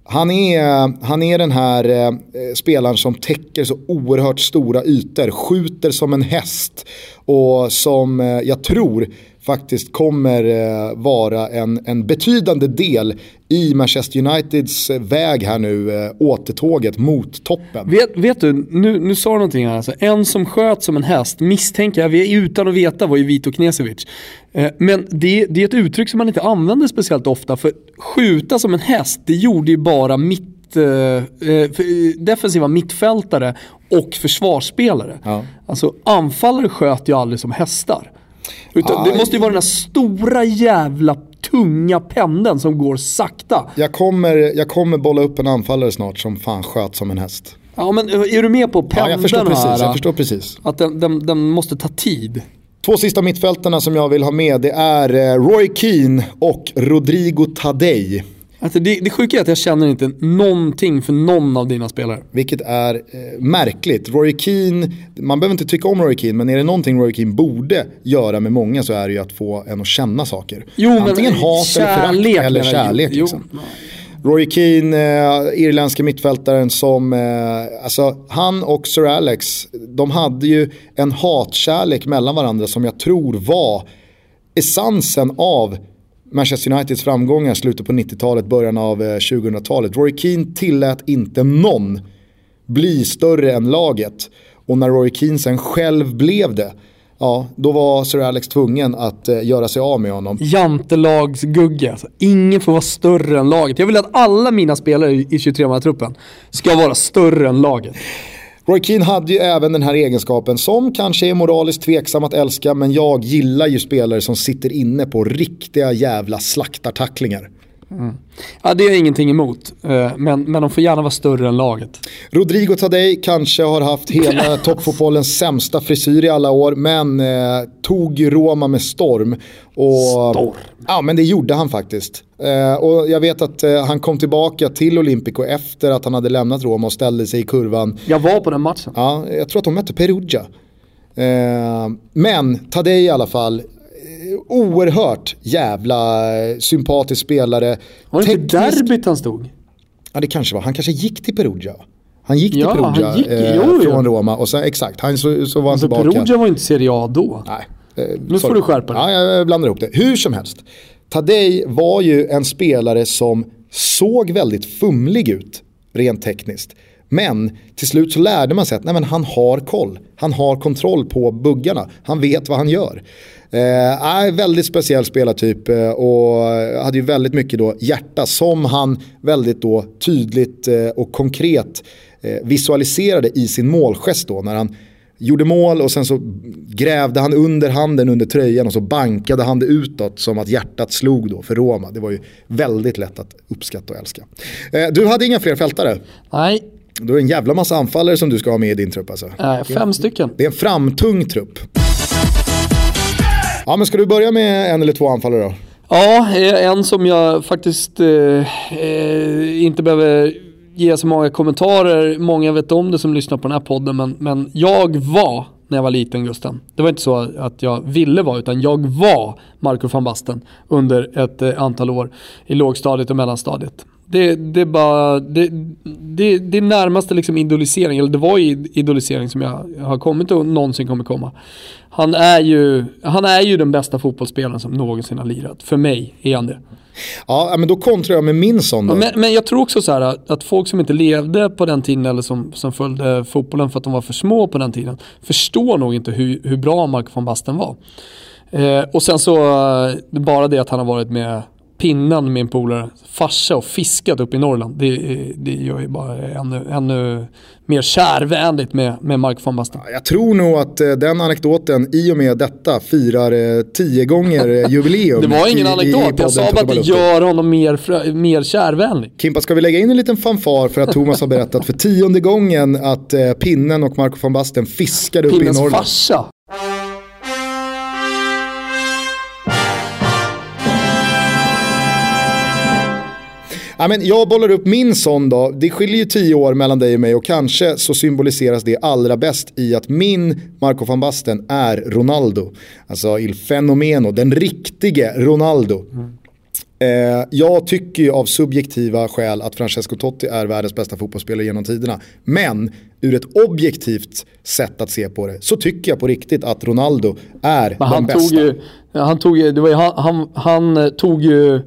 han är, han är den här eh, spelaren som täcker så oerhört stora ytor, skjuter som en häst och som eh, jag tror faktiskt kommer eh, vara en, en betydande del i Manchester Uniteds väg här nu, eh, återtåget mot toppen. Vet, vet du, nu, nu sa du någonting här. Alltså, en som sköt som en häst misstänker jag, vi är utan att veta, var ju Vito Knesevic. Eh, men det, det är ett uttryck som man inte använder speciellt ofta, för skjuta som en häst, det gjorde ju bara mitt eh, defensiva mittfältare och försvarsspelare. Ja. Alltså anfallare sköt ju aldrig som hästar. Utan det måste ju vara den där stora jävla tunga pendeln som går sakta. Jag kommer, jag kommer bolla upp en anfallare snart som fan sköt som en häst. Ja men är du med på pendeln ja, jag förstår precis, här? Jag förstår precis. Att den, den, den måste ta tid. Två sista mittfältarna som jag vill ha med det är eh, Roy Keane och Rodrigo Tadej. Alltså det, det sjuka är att jag känner inte någonting för någon av dina spelare. Vilket är eh, märkligt. Roy Keane, man behöver inte tycka om Roy Keane, men är det någonting Roy Keane borde göra med många så är det ju att få en att känna saker. Jo, Antingen men, hat eller förakt eller kärlek. Jo, liksom. jo. Roy Keane, eh, irländska mittfältaren som, eh, alltså han och Sir Alex, de hade ju en hatkärlek mellan varandra som jag tror var essensen av Manchester Uniteds framgångar slutet på 90-talet, början av eh, 2000-talet. Rory Roy Keane tillät inte någon bli större än laget. Och när Roy Keane sen själv blev det, ja, då var Sir Alex tvungen att eh, göra sig av med honom. Jantelagsgugge, alltså. ingen får vara större än laget. Jag vill att alla mina spelare i 23-mannatruppen ska vara större än laget. Roy Keane hade ju även den här egenskapen som kanske är moraliskt tveksam att älska men jag gillar ju spelare som sitter inne på riktiga jävla slaktartacklingar. Mm. Ja, det är jag ingenting emot, eh, men, men de får gärna vara större än laget. Rodrigo Tadej kanske har haft hela toppfotbollens sämsta frisyr i alla år, men eh, tog Roma med storm. Och, storm? Ja, men det gjorde han faktiskt. Eh, och jag vet att eh, han kom tillbaka till Olympico efter att han hade lämnat Roma och ställde sig i kurvan. Jag var på den matchen. Ja, jag tror att de mötte Perugia. Eh, men Tadej i alla fall, oerhört jävla sympatisk spelare. Var det inte derbyt han stod? Ja det kanske var, han kanske gick till Perugia. Han gick ja, till Perugia gick, eh, jo, från Roma och sen exakt, han, så, så var han alltså, tillbaka. Perugia var inte Serie A då. Nej. Eh, nu får du skärpa dig. Ja, jag blandar ihop det. Hur som helst. Tadej var ju en spelare som såg väldigt fumlig ut rent tekniskt. Men till slut så lärde man sig att nej, men han har koll. Han har kontroll på buggarna. Han vet vad han gör. Eh, väldigt speciell spelartyp eh, och hade ju väldigt mycket då hjärta som han väldigt då tydligt eh, och konkret eh, visualiserade i sin målgest då när han gjorde mål och sen så grävde han under handen under tröjan och så bankade han det utåt som att hjärtat slog då för Roma. Det var ju väldigt lätt att uppskatta och älska. Eh, du hade inga fler fältare? Nej. Då är det en jävla massa anfallare som du ska ha med i din trupp alltså. Äh, fem stycken. Det är en framtung trupp. Ja men ska du börja med en eller två anfallare då? Ja, en som jag faktiskt eh, eh, inte behöver ge så många kommentarer. Många vet om det som lyssnar på den här podden. Men, men jag var, när jag var liten Gusten. Det var inte så att jag ville vara, utan jag var Marco van Basten under ett eh, antal år i lågstadiet och mellanstadiet. Det, det, är bara, det, det, det är närmaste liksom idolisering, eller det var idolisering som jag har kommit och någonsin kommer komma. Han är ju, han är ju den bästa fotbollsspelaren som någonsin har lirat. För mig är han det. Ja, men då kontrar jag med min sån då. Men, men jag tror också så här att, folk som inte levde på den tiden eller som, som följde fotbollen för att de var för små på den tiden förstår nog inte hur, hur bra Mark von Basten var. Eh, och sen så, eh, bara det att han har varit med pinnen med min polare farsa och fiskat upp i Norrland. Det, det gör ju bara ännu, ännu mer kärvänligt med, med Mark van Basten. Jag tror nog att eh, den anekdoten i och med detta firar eh, tio gånger eh, jubileum. det var ingen i, anekdot, i jag sa bara att det gör honom mer, mer kärvänlig. Kimpa, ska vi lägga in en liten fanfar för att Thomas har berättat för tionde gången att pinnen och Marco van Basten fiskade upp i Norrland? Pinnens farsa. Ja, men jag bollar upp min sån då. Det skiljer ju tio år mellan dig och mig och kanske så symboliseras det allra bäst i att min Marco van Basten är Ronaldo. Alltså Il Fenomeno, den riktige Ronaldo. Mm. Eh, jag tycker ju av subjektiva skäl att Francesco Totti är världens bästa fotbollsspelare genom tiderna. Men ur ett objektivt sätt att se på det så tycker jag på riktigt att Ronaldo är Men den bästa. Tog ju, han tog ju, det var ju, han, han, han tog ju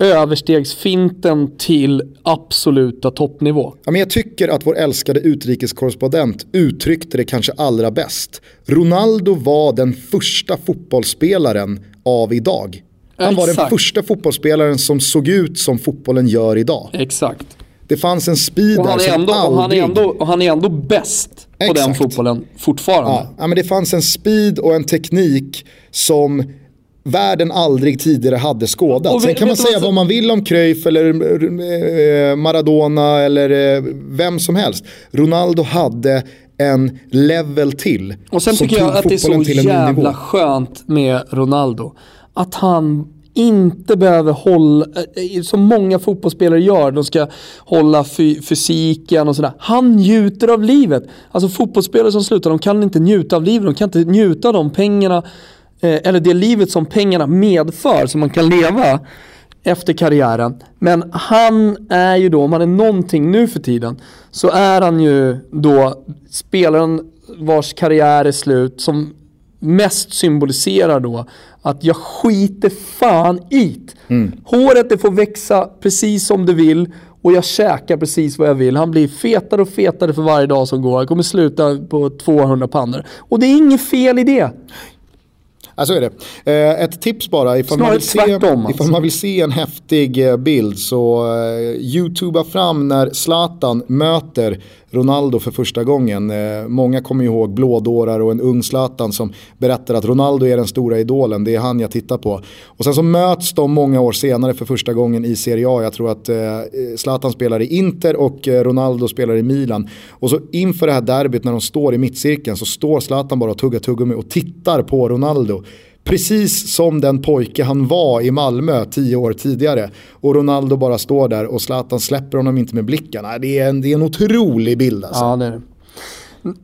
överstegsfinten till absoluta toppnivå. Ja, men jag tycker att vår älskade utrikeskorrespondent uttryckte det kanske allra bäst. Ronaldo var den första fotbollsspelaren av idag. Han var den första fotbollsspelaren som såg ut som fotbollen gör idag. Exakt. Det fanns en speed och han är som ändå, aldrig... Och han, är ändå, och han är ändå bäst på den fotbollen fortfarande. Ja, men det fanns en speed och en teknik som världen aldrig tidigare hade skådat. Och Sen kan man säga vad man vill om Cruyff eller eh, Maradona eller eh, vem som helst. Ronaldo hade en level till. Och sen tycker jag att det är så jävla skönt med Ronaldo. Att han inte behöver hålla, eh, som många fotbollsspelare gör, de ska hålla fysiken och sådär. Han njuter av livet. Alltså fotbollsspelare som slutar, de kan inte njuta av livet, de kan inte njuta av de pengarna eller det livet som pengarna medför som man kan leva efter karriären. Men han är ju då, om han är någonting nu för tiden, så är han ju då spelaren vars karriär är slut som mest symboliserar då att jag skiter fan i mm. Håret det får växa precis som det vill och jag käkar precis vad jag vill. Han blir fetare och fetare för varje dag som går. Han kommer sluta på 200 pannor. Och det är inget fel i det. Ja, så är det. Eh, ett tips bara, ifall man, vill se, tvärtom, alltså. ifall man vill se en häftig eh, bild så eh, youtuba fram när Zlatan möter Ronaldo för första gången. Eh, många kommer ihåg blådårar och en ung Zlatan som berättar att Ronaldo är den stora idolen, det är han jag tittar på. Och sen så möts de många år senare för första gången i Serie A. Jag tror att eh, Zlatan spelar i Inter och eh, Ronaldo spelar i Milan. Och så inför det här derbyt när de står i mittcirkeln så står Zlatan bara och tuggar tuggummi och tittar på Ronaldo. Precis som den pojke han var i Malmö tio år tidigare. Och Ronaldo bara står där och Zlatan släpper honom inte med blicken. Det är en, det är en otrolig bild alltså. Ja, det är det.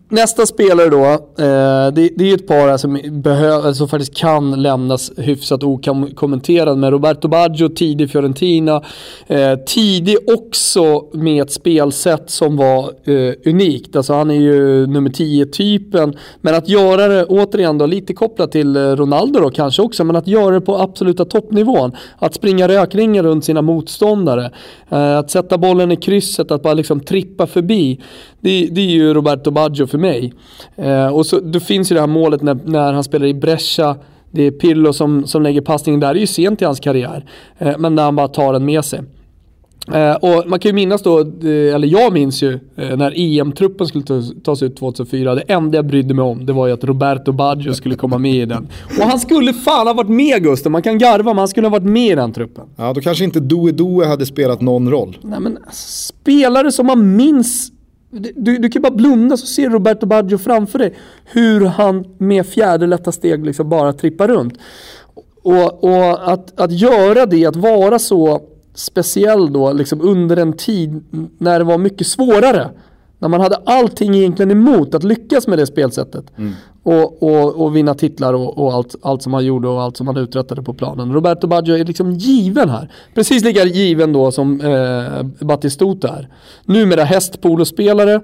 Nästa spelare då, eh, det, det, är ett par som, behöver, som alltså faktiskt kan lämnas hyfsat okommenterad med Roberto Baggio, tidig Fiorentina. Eh, tidig också med ett spelsätt som var eh, unikt. Alltså han är ju nummer 10-typen. Men att göra det, återigen då, lite kopplat till eh, Ronaldo då kanske också, men att göra det på absoluta toppnivån. Att springa rökringar runt sina motståndare. Eh, att sätta bollen i krysset, att bara liksom trippa förbi. Det, det är ju Roberto Baggio för mig. Eh, och så, då finns ju det här målet när, när han spelar i Brescia. Det är Pirlo som, som lägger passningen där. Det är ju sent i hans karriär. Eh, men när han bara tar den med sig. Eh, och man kan ju minnas då, eh, eller jag minns ju, eh, när EM-truppen skulle tas ut 2004. Det enda jag brydde mig om det var ju att Roberto Baggio skulle komma med i den. Och han skulle fan ha varit med Gusten, man kan garva men han skulle ha varit med i den truppen. Ja, då kanske inte Doe Doe hade spelat någon roll. Nej men spelare som man minns du, du kan bara blunda så ser Roberto Baggio framför dig hur han med fjäderlätta steg liksom bara trippar runt. Och, och att, att göra det, att vara så speciell då, liksom under en tid när det var mycket svårare. När man hade allting egentligen emot att lyckas med det spelsättet. Mm. Och, och, och, vinna titlar och, och, allt, allt som han gjorde och allt som han uträttade på planen. Roberto Baggio är liksom given här. Precis lika given då som eh, Batistuta är. Numera hästpolospelare,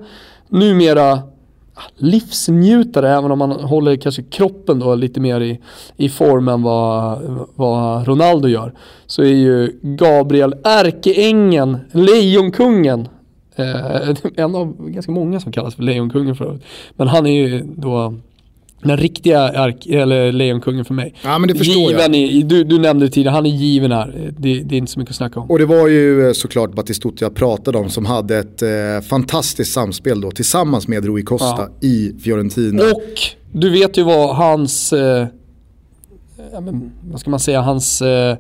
numera livsnjutare även om man håller kanske kroppen då lite mer i, i form än vad, vad Ronaldo gör. Så är ju Gabriel ärkeängen, lejonkungen, eh, en av ganska många som kallas för lejonkungen förut. Men han är ju då den riktiga ark, eller lejonkungen för mig. Ja men det förstår given jag. I, du, du nämnde det tidigare, han är given här. Det, det, är inte så mycket att snacka om. Och det var ju eh, såklart Batistuta jag pratade om som hade ett eh, fantastiskt samspel då tillsammans med Rui Costa ja. i Fiorentina. Och du vet ju vad hans, eh, men, vad ska man säga, hans... Eh,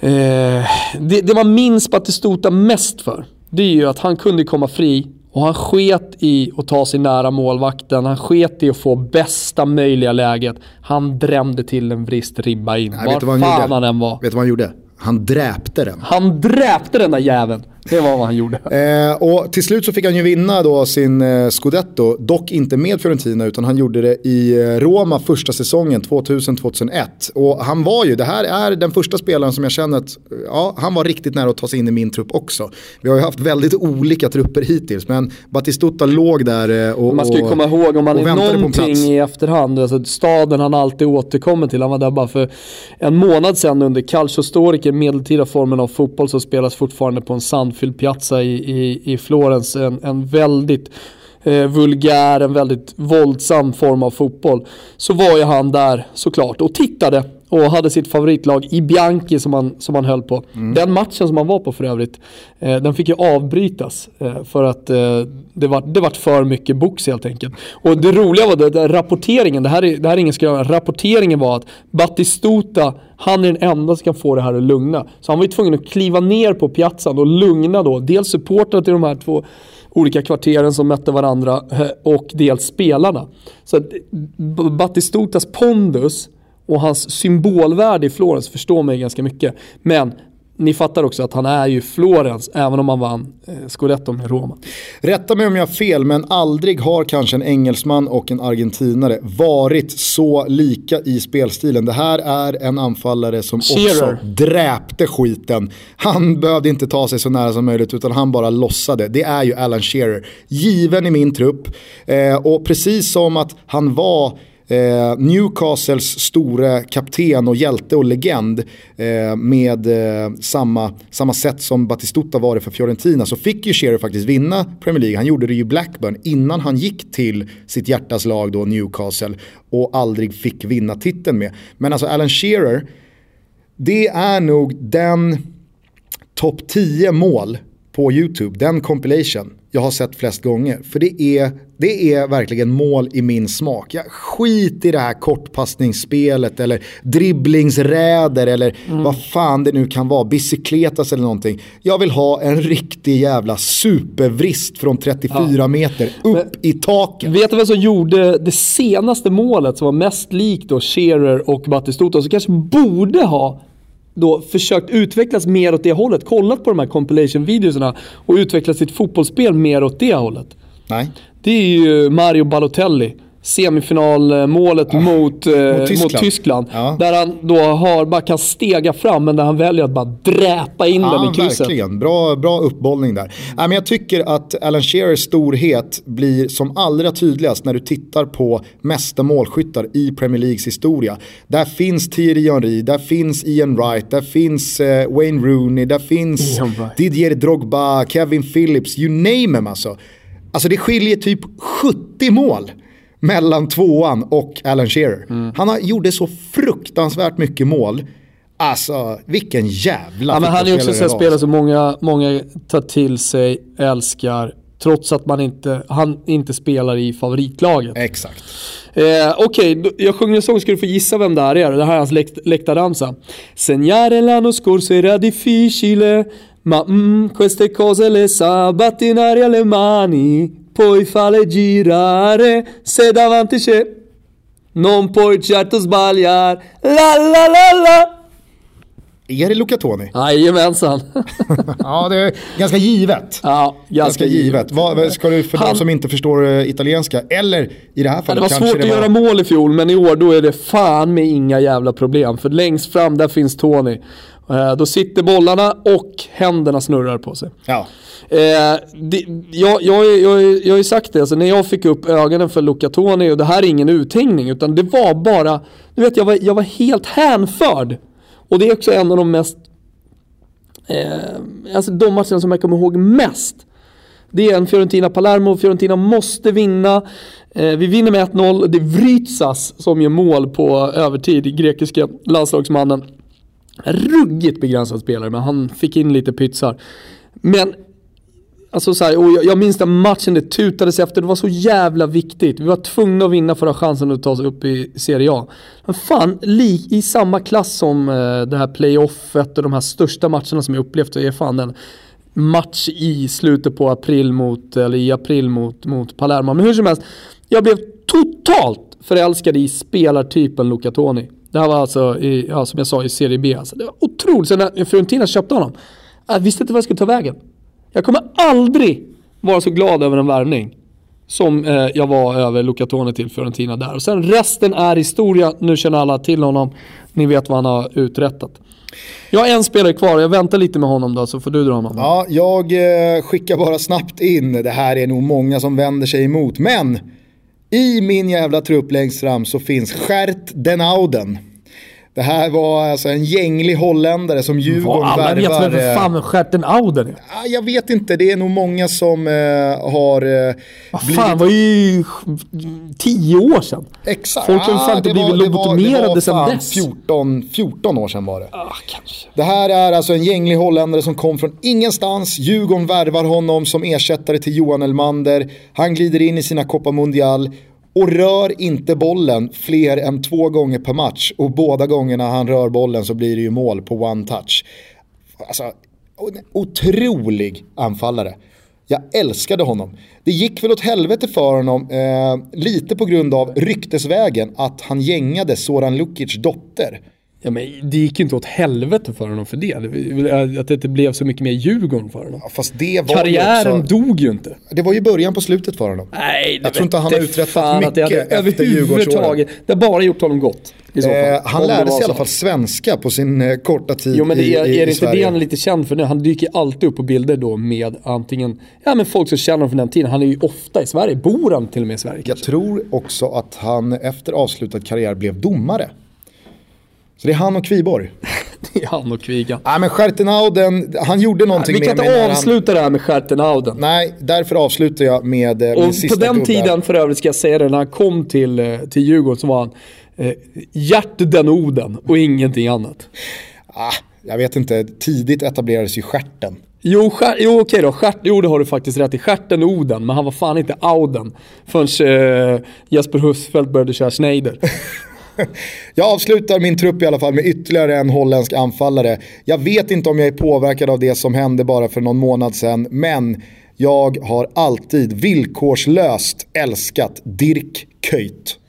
eh, det, det man minns Batistuta mest för, det är ju att han kunde komma fri och han sket i att ta sig nära målvakten. Han sket i att få bästa möjliga läget. Han drämde till en vrist ribba in. Nej, Var fan han än var. Vet du vad han gjorde? Han dräpte den. Han dräpte den där jäveln. Det var vad han gjorde. Eh, och till slut så fick han ju vinna då sin eh, scudetto, dock inte med Fiorentina utan han gjorde det i eh, Roma första säsongen 2000-2001. Och han var ju, det här är den första spelaren som jag känner att, ja, han var riktigt nära att ta sig in i min trupp också. Vi har ju haft väldigt olika trupper hittills, men Batistutta låg där eh, och Man ska ju komma ihåg om man är någonting i efterhand, alltså staden han alltid återkommer till. Han var där bara för en månad sedan under Calcio Storiche, medeltida formen av fotboll som spelas fortfarande på en sandfylld piazza i, i, i Florens. En, en väldigt eh, vulgär, en väldigt våldsam form av fotboll. Så var ju han där såklart och tittade och hade sitt favoritlag i Bianchi som han, som han höll på. Den matchen som han var på för övrigt, eh, den fick ju avbrytas eh, för att eh, det, var, det var för mycket box helt enkelt. Och det roliga var det, det rapporteringen, det här är, det här är ingen skräll, rapporteringen var att Battistuta, han är den enda som kan få det här att lugna. Så han var ju tvungen att kliva ner på piazzan och lugna då, dels supportrarna till de här två olika kvarteren som mötte varandra eh, och dels spelarna. Så att Batistutas pondus och hans symbolvärde i Florens förstår mig ganska mycket. Men ni fattar också att han är ju Florens även om han vann eh, Scudetto med Roma. Rätta mig om jag har fel, men aldrig har kanske en engelsman och en argentinare varit så lika i spelstilen. Det här är en anfallare som Shearer. också dräpte skiten. Han behövde inte ta sig så nära som möjligt utan han bara lossade. Det är ju Alan Shearer. Given i min trupp. Eh, och precis som att han var Eh, Newcastles store kapten och hjälte och legend eh, med eh, samma, samma sätt som Batistuta var det för Fiorentina så fick ju Shearer faktiskt vinna Premier League. Han gjorde det ju Blackburn innan han gick till sitt hjärtas lag då Newcastle och aldrig fick vinna titeln med. Men alltså Alan Shearer, det är nog den topp 10 mål på YouTube, den compilation jag har sett flest gånger. För det är, det är verkligen mål i min smak. Jag skit i det här kortpassningsspelet eller dribblingsräder eller vad fan det nu kan vara, bicykletas eller någonting. Jag vill ha en riktig jävla supervrist från 34 meter upp i taket. Vet du vem som gjorde det senaste målet som var mest likt då Shearer och Battistuta som kanske borde ha då försökt utvecklas mer åt det hållet, kollat på de här compilation-videorna och utvecklat sitt fotbollsspel mer åt det hållet. Nej. Det är ju Mario Balotelli. Semifinalmålet mot, eh, mot Tyskland. Tyskland. Tyskland Ja. Där han då har, bara kan stega fram men där han väljer att bara dräpa in den Ja, i krysset. verkligen. Bra, bra uppbollning där. Nej, men jag tycker att Alan Shearers storhet blir som allra tydligast när du tittar på mesta målskyttar i Premier Leagues historia. Där finns Thierry Henry, där finns Ian Wright, där finns eh, Wayne Rooney, där finns. Didier Drogba, Kevin Phillips, you name them alltså. Alltså det skiljer typ 70 mål mellan tvåan och Alan Shearer. Mm. Han har, gjorde så fruktansvärt mycket mål. Alltså vilken jävla Ja, men han är också en spelare som många, många tar till sig, älskar, trots att man inte, han inte spelar i favoritlaget. Exakt. Eh, Okej, då- jag sjunger en sång, ska du få gissa vem det här är. Det här är hans läkt- läktarramsa. Segnare l'anno scorso era difficile, ma mm, queste cose le sa, batti in aria le mani, poi fale girare, se davanti c'è, non puoi certo sbagliare, la la la la. Är det Luca Toni? Jajamensan. ja, det är ganska givet. ja, Ganska givet. Vad, vad ska du för de Han- som inte förstår eh, italienska, eller i det här Ja, fallet det var kanske svårt det att var... göra mål i fjol, men i år då är det fan med inga jävla problem. För längst fram där finns Tony. Eh, då sitter bollarna och händerna snurrar på sig. Ja. Eh, det, jag, jag, jag, jag har ju sagt det, alltså när jag fick upp ögonen för Luca Toni, och det här är ingen uthängning, utan det var bara, du vet jag var, jag var helt hänförd. Och det är också en av de mest, eh, alltså de matcherna som jag kommer ihåg mest. Det är en Fiorentina-Palermo, Fiorentina måste vinna. Eh, vi vinner med 1-0, det är Vrytsas som gör mål på övertid, grekiska landslagsmannen. Ruggigt begränsad spelare, men han fick in lite pytsar. Men Alltså så här, och jag, jag minns den matchen, det tutades efter, det var så jävla viktigt. Vi var tvungna att vinna för att ha chansen att ta oss upp i Serie A. Men fan, li, i samma klass som eh, det här playoffet och de här största matcherna som jag upplevt, så är fan en match i slutet på april mot, eller i april mot, mot Palermo. Men hur som helst, jag blev totalt förälskad i spelartypen Luca Toni. Det här var alltså, i, ja, som jag sa, i Serie B. Alltså, det var otroligt. Sen när Fiorentina köpte honom, jag visste inte vad jag skulle ta vägen. Jag kommer aldrig vara så glad över en värvning som eh, jag var över Lucatone till Fiorentina där. Och sen resten är historia. Nu känner alla till honom. Ni vet vad han har uträttat. Jag har en spelare kvar, jag väntar lite med honom då så får du dra honom. Ja, jag eh, skickar bara snabbt in, det här är nog många som vänder sig emot, men i min jävla trupp längst fram så finns Gert Den Auden. Det här var alltså en gänglig holländare som Djurgården Alla värvar. vet väl för eh, fan Stjärten Auden är? ah, Jag vet inte, det är nog många som eh, har eh, fan, det var ju tio år sedan. Exakt. Folk har fan inte blivit lobotomerade sedan dess. 14, 14 år sedan var det. Ah, kanske. Det här är alltså en gänglig holländare som kom från ingenstans. Djurgården värvar honom som ersättare till Johan Elmander. Han glider in i sina Copa Mundial och rör inte bollen fler än två gånger per match. Och båda gångerna han rör bollen så blir det ju mål på one touch. Alltså, otrolig anfallare. Jag älskade honom. Det gick väl åt helvete för honom, eh, lite på grund av ryktesvägen, att han gängade Soran Lukic dotter. Ja, men det gick ju inte åt helvete för honom för det. Att det inte blev så mycket mer Djurgården för honom. Ja, Fast det var Karriären ju också, dog ju inte. Det var ju början på slutet för honom. Nej, Jag tror inte han har uträttat fan att det mycket hade efter Djurgårdsåren. Det har bara gjort honom gott. I. Eh, han lärde sig i alla fall svenska på sin eh, korta tid Jo men det i, är, i, är det i inte det han är lite känd för nu? Han dyker alltid upp på bilder då med antingen, ja men folk som känner honom från den tiden. Han är ju ofta i Sverige. Bor han till och med i Sverige Jag kanske? tror också att han efter avslutad karriär blev domare. Så det är han och Kviborg. Det är han och Kvigan. Nej men Schertenauden, han gjorde någonting Vi kan med inte när han... avsluta det här med Stjärtenauden. Nej, därför avslutar jag med eh, min Och sista på den gubbe. tiden för övrigt ska jag säga det, när han kom till, eh, till Djurgården så var han eh, Gert den Oden och ingenting annat. Ah, jag vet inte, tidigt etablerades ju stjärten. Jo, skär, jo okej då, skärt, jo det har du faktiskt rätt i. Stjärten Oden, men han var fan inte Auden. Förrän eh, Jesper Husfeldt började köra Schneider. Jag avslutar min trupp i alla fall med ytterligare en holländsk anfallare. Jag vet inte om jag är påverkad av det som hände bara för någon månad sedan, men jag har alltid villkorslöst älskat Dirk Kuyt.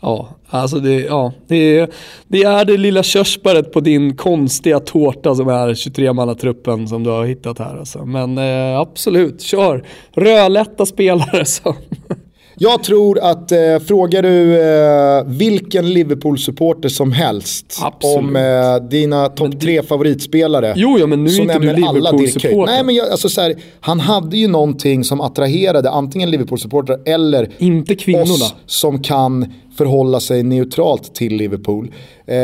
Ja, alltså det, ja, det, är, det är det lilla körsbäret på din konstiga tårta som är 23-mannatruppen som du har hittat här. Alltså. Men eh, absolut, kör. Rödlätta spelare som... Jag tror att eh, frågar du eh, vilken Liverpool-supporter som helst Absolut. om eh, dina topp tre favoritspelare Jo, ja, men nu är inte du. Liverpool-supporter. Nej, men jag, alltså, så här, han hade ju någonting som attraherade antingen Liverpool-supportrar eller Inte kvinnorna. oss som kan förhålla sig neutralt till Liverpool. Eh,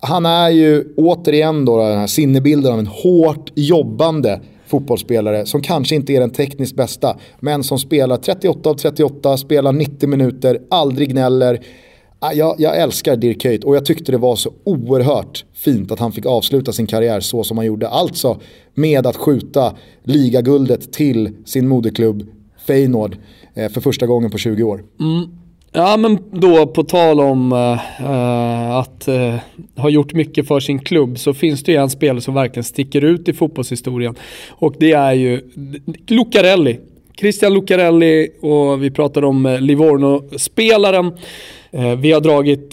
han är ju återigen då den här sinnebilden av en hårt jobbande fotbollsspelare som kanske inte är den tekniskt bästa men som spelar 38 av 38, spelar 90 minuter, aldrig gnäller. Ah, jag, jag älskar Dirk Höjt och jag tyckte det var så oerhört fint att han fick avsluta sin karriär så som han gjorde. Alltså med att skjuta ligaguldet till sin moderklubb Feyenoord eh, för första gången på 20 år. Mm. Ja men då på tal om eh, att eh, ha gjort mycket för sin klubb så finns det ju en spelare som verkligen sticker ut i fotbollshistorien. Och det är ju Lucarelli. Christian Lucarelli och vi pratade om Livorno-spelaren. Eh, vi har dragit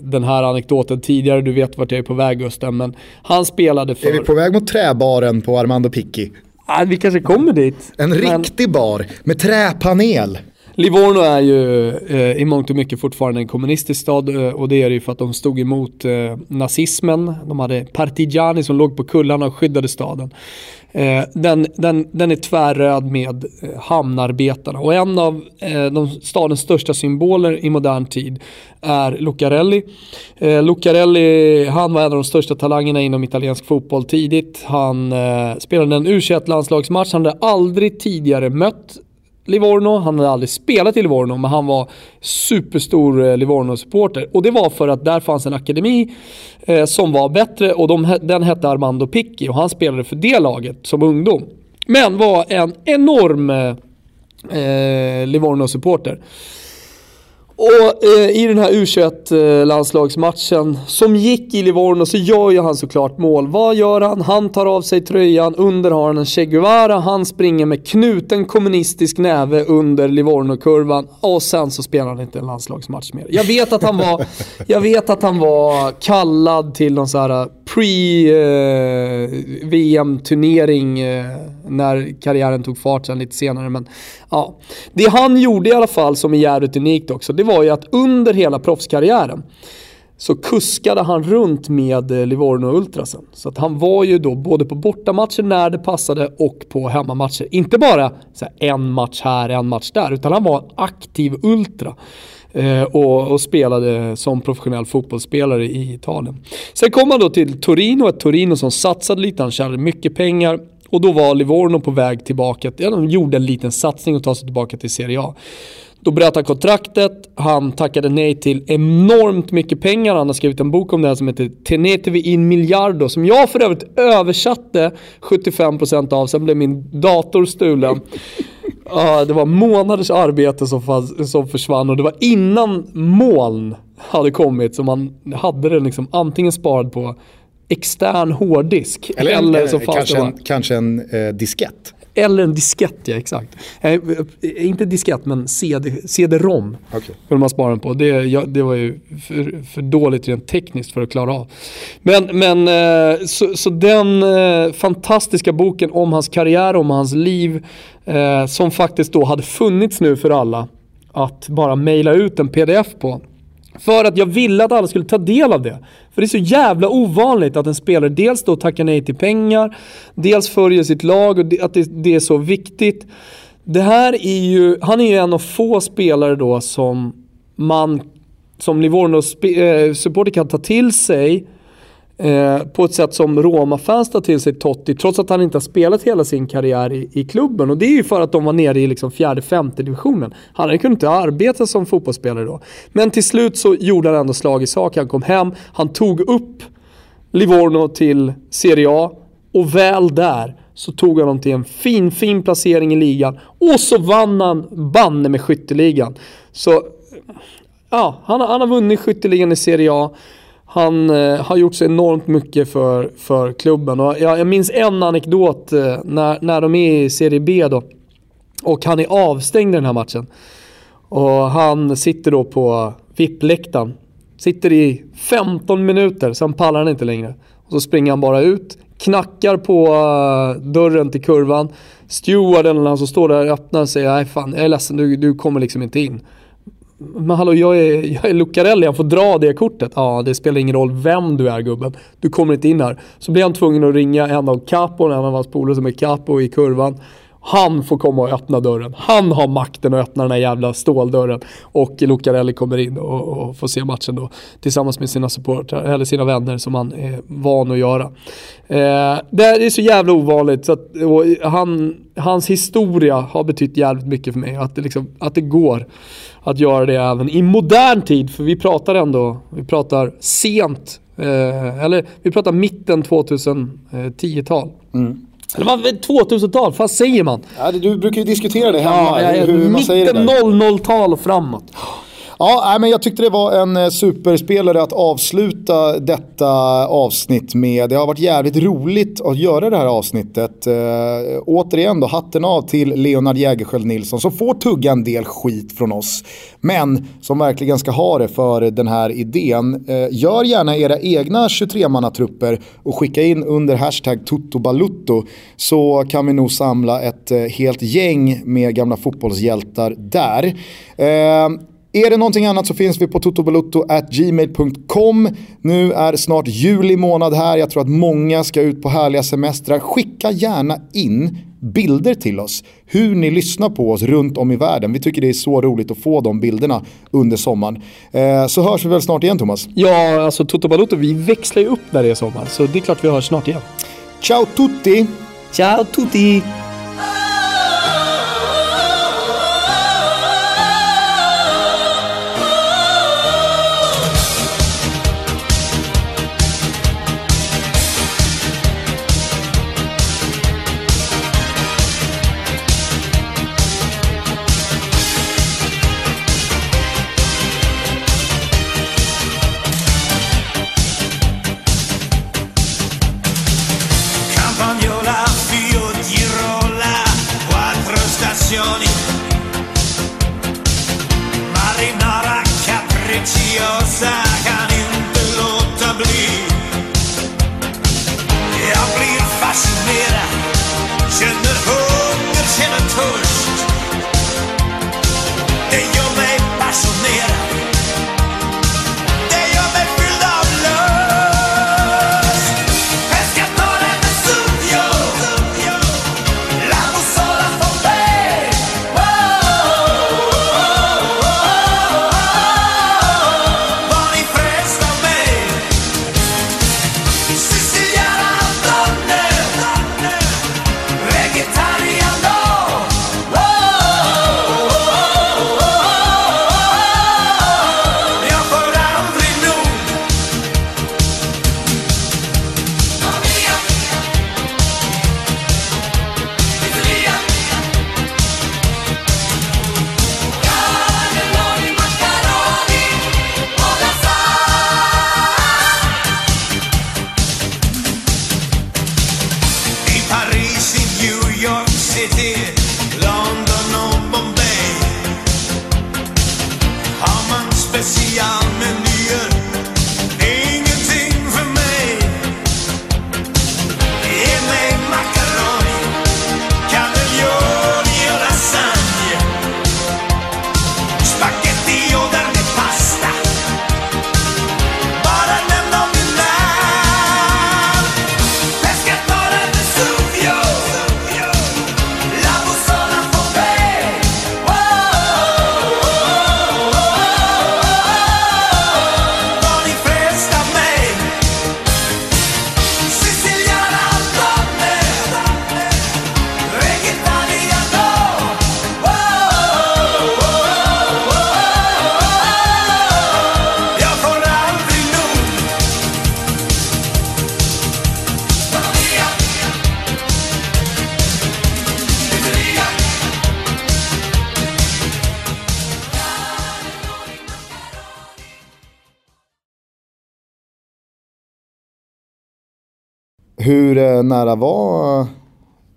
den här anekdoten tidigare, du vet vart jag är på väg Gusten, men han spelade för... Är vi på väg mot träbaren på Armando Picchi? Ah, vi kanske kommer dit. En Men- riktig bar med träpanel. Livorno är ju eh, i mångt och mycket fortfarande en kommunistisk stad eh, och det är det ju för att de stod emot eh, nazismen. De hade partigiani som låg på kullarna och skyddade staden. Eh, den, den, den är tvärröd med eh, hamnarbetarna och en av eh, de stadens största symboler i modern tid är Lucarelli. Eh, Lucarelli, han var en av de största talangerna inom italiensk fotboll tidigt. Han eh, spelade en U21-landslagsmatch, han hade aldrig tidigare mött Livorno, han hade aldrig spelat i Livorno men han var superstor eh, Livorno-supporter. Och det var för att där fanns en akademi eh, som var bättre och de, den hette Armando Picchi och han spelade för det laget som ungdom. Men var en enorm eh, eh, Livorno-supporter. Och eh, i den här U21-landslagsmatchen eh, som gick i Livorno så gör ju han såklart mål. Vad gör han? Han tar av sig tröjan, under har han en Che Guevara, han springer med knuten kommunistisk näve under Livorno-kurvan och sen så spelar han inte en landslagsmatch mer. Jag vet att han var, jag vet att han var kallad till någon sån här pre-VM-turnering eh, eh, när karriären tog fart sen lite senare. Men ja, det han gjorde i alla fall som är jävligt unikt också, det var ju att under hela proffskarriären så kuskade han runt med eh, Livorno Ultrasen. Så att han var ju då både på bortamatcher när det passade och på hemmamatcher. Inte bara en match här, en match där, utan han var en aktiv ultra. Eh, och, och, spelade som professionell fotbollsspelare i Italien. Sen kom han då till Torino, ett Torino som satsade lite, han tjänade mycket pengar. Och då var Livorno på väg tillbaka, ja, de gjorde en liten satsning och ta sig tillbaka till Serie A. Då bröt han kontraktet, han tackade nej till enormt mycket pengar. Han har skrivit en bok om det här som heter Tenetevi in Miljardo, som jag för övrigt översatte 75% av, sen blev min dator stulen. Uh, det var månaders arbete som, fanns, som försvann och det var innan moln hade kommit så man hade den liksom antingen sparad på extern hårddisk. Eller, eller så kanske, en, kanske en eh, diskett. Eller en diskett, ja exakt. Eh, inte diskett, men CD, CD-ROM. Okay. Kunde man spara den på. Det, ja, det var ju för, för, dåligt rent tekniskt för att klara av. Men, men eh, så, så, den eh, fantastiska boken om hans karriär, om hans liv, eh, som faktiskt då hade funnits nu för alla att bara mejla ut en pdf på. För att jag ville att alla skulle ta del av det. För det är så jävla ovanligt att en spelare dels då tackar nej till pengar, dels följer sitt lag och att det, är så viktigt. Det här är ju, han är ju en av få spelare då som man som Livorno-supporter eh, kan ta till sig Eh, på ett sätt som Roma-fans tar till sig Totti, trots att han inte har spelat hela sin karriär i, i klubben. Och det är ju för att de var nere i liksom fjärde, femte divisionen. Han hade kunnat inte arbeta som fotbollsspelare då. Men till slut så gjorde han ändå slag i sak. Han kom hem, han tog upp Livorno till Serie A och väl där så tog han dem till en fin, fin placering i ligan. Och så vann han banne med skytteligan. Så ja, han, han har vunnit skytteligan i Serie A. Han eh, har gjort så enormt mycket för, för klubben. Och jag, jag minns en anekdot eh, när, när de är i Serie B då. Och han är avstängd i den här matchen. Och han sitter då på VIP-läktaren. Sitter i 15 minuter, sen pallar han inte längre. Och så springer han bara ut, knackar på uh, dörren till kurvan. Stewarden, eller han som står där, öppnar och säger nej fan, jag är ledsen, du, du kommer liksom inte in men hallå jag är, jag är Lucarelli, jag får dra det kortet. Ja, det spelar ingen roll vem du är gubben. Du kommer inte in här. Så blir han tvungen att ringa en av Capo, en av hans polare som är Capo i kurvan. Han får komma och öppna dörren. Han har makten att öppna den här jävla ståldörren. Och Lucarelli kommer in och, och får se matchen då tillsammans med sina supportrar, eller sina vänner som han är van att göra. Eh, det är så jävla ovanligt så att han, hans historia har betytt jävligt mycket för mig. Att det, liksom, att det går att göra det även i modern tid. För vi pratar ändå, vi pratar sent, eh, eller vi pratar mitten 2010-tal. Eh, mm. Eller vad, 2000-tal, vad säger man? Ja, du brukar ju diskutera det hemma. Ja, ja, hur, hur man det Mitten 00-tal och framåt. Ja, men jag tyckte det var en eh, superspelare att avsluta detta avsnitt med. Det har varit jävligt roligt att göra det här avsnittet. Äh, återigen då, hatten av till Leonard Jägerskiöld Nilsson som får tugga en del skit från oss. Men som verkligen ska ha det för den här idén. Äh, gör gärna era egna 23-mannatrupper och skicka in under hashtag Tuttobalutto så kan vi nog samla ett helt gäng med gamla fotbollshjältar där. Är det någonting annat så finns vi på totobalutto.gmail.com. Nu är snart juli månad här, jag tror att många ska ut på härliga semestrar. Skicka gärna in bilder till oss. Hur ni lyssnar på oss runt om i världen. Vi tycker det är så roligt att få de bilderna under sommaren. Eh, så hörs vi väl snart igen Thomas? Ja, alltså Toto Balotto, vi växlar ju upp när det är sommar. Så det är klart vi hörs snart igen. Ciao tutti! Ciao tutti! Nära var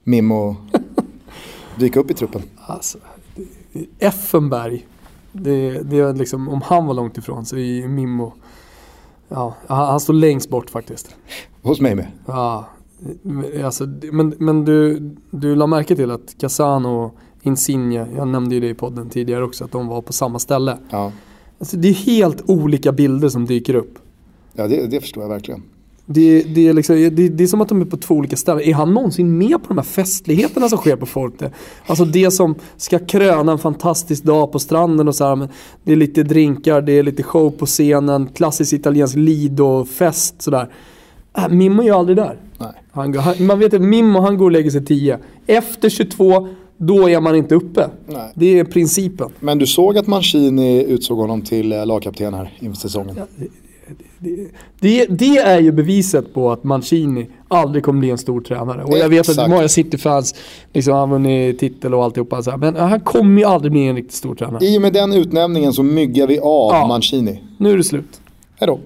Mimmo dyka upp i truppen? Alltså, Effenberg. Det, det är liksom, om han var långt ifrån så är Mimmo, ja, han, han står längst bort faktiskt. Hos mig med. Ja, alltså, men, men du, du la märke till att Casano och Insigne, jag nämnde ju det i podden tidigare också, att de var på samma ställe. Ja, Alltså, det är helt olika bilder som dyker upp. ja det, det förstår jag verkligen. Det, det, är liksom, det, det är som att de är på två olika ställen. Är han någonsin med på de här festligheterna som sker på Forte? Alltså det som ska kröna en fantastisk dag på stranden och så här, Det är lite drinkar, det är lite show på scenen, klassisk italiensk Lido-fest sådär. Äh, Mimmo är ju aldrig där. Nej. Han, han, man vet att Mimmo han går och lägger sig 10. Efter 22, då är man inte uppe. Nej. Det är principen. Men du såg att Mancini utsåg honom till eh, lagkapten här inför säsongen. Det, det är ju beviset på att Mancini aldrig kommer bli en stor tränare. Och jag vet att Exakt. många City-fans liksom, har vunnit titel och alltihopa. Så här, men han kommer ju aldrig bli en riktigt stor tränare. I och med den utnämningen så myggar vi av Ja. Mancini. Nu är det slut. Hej då.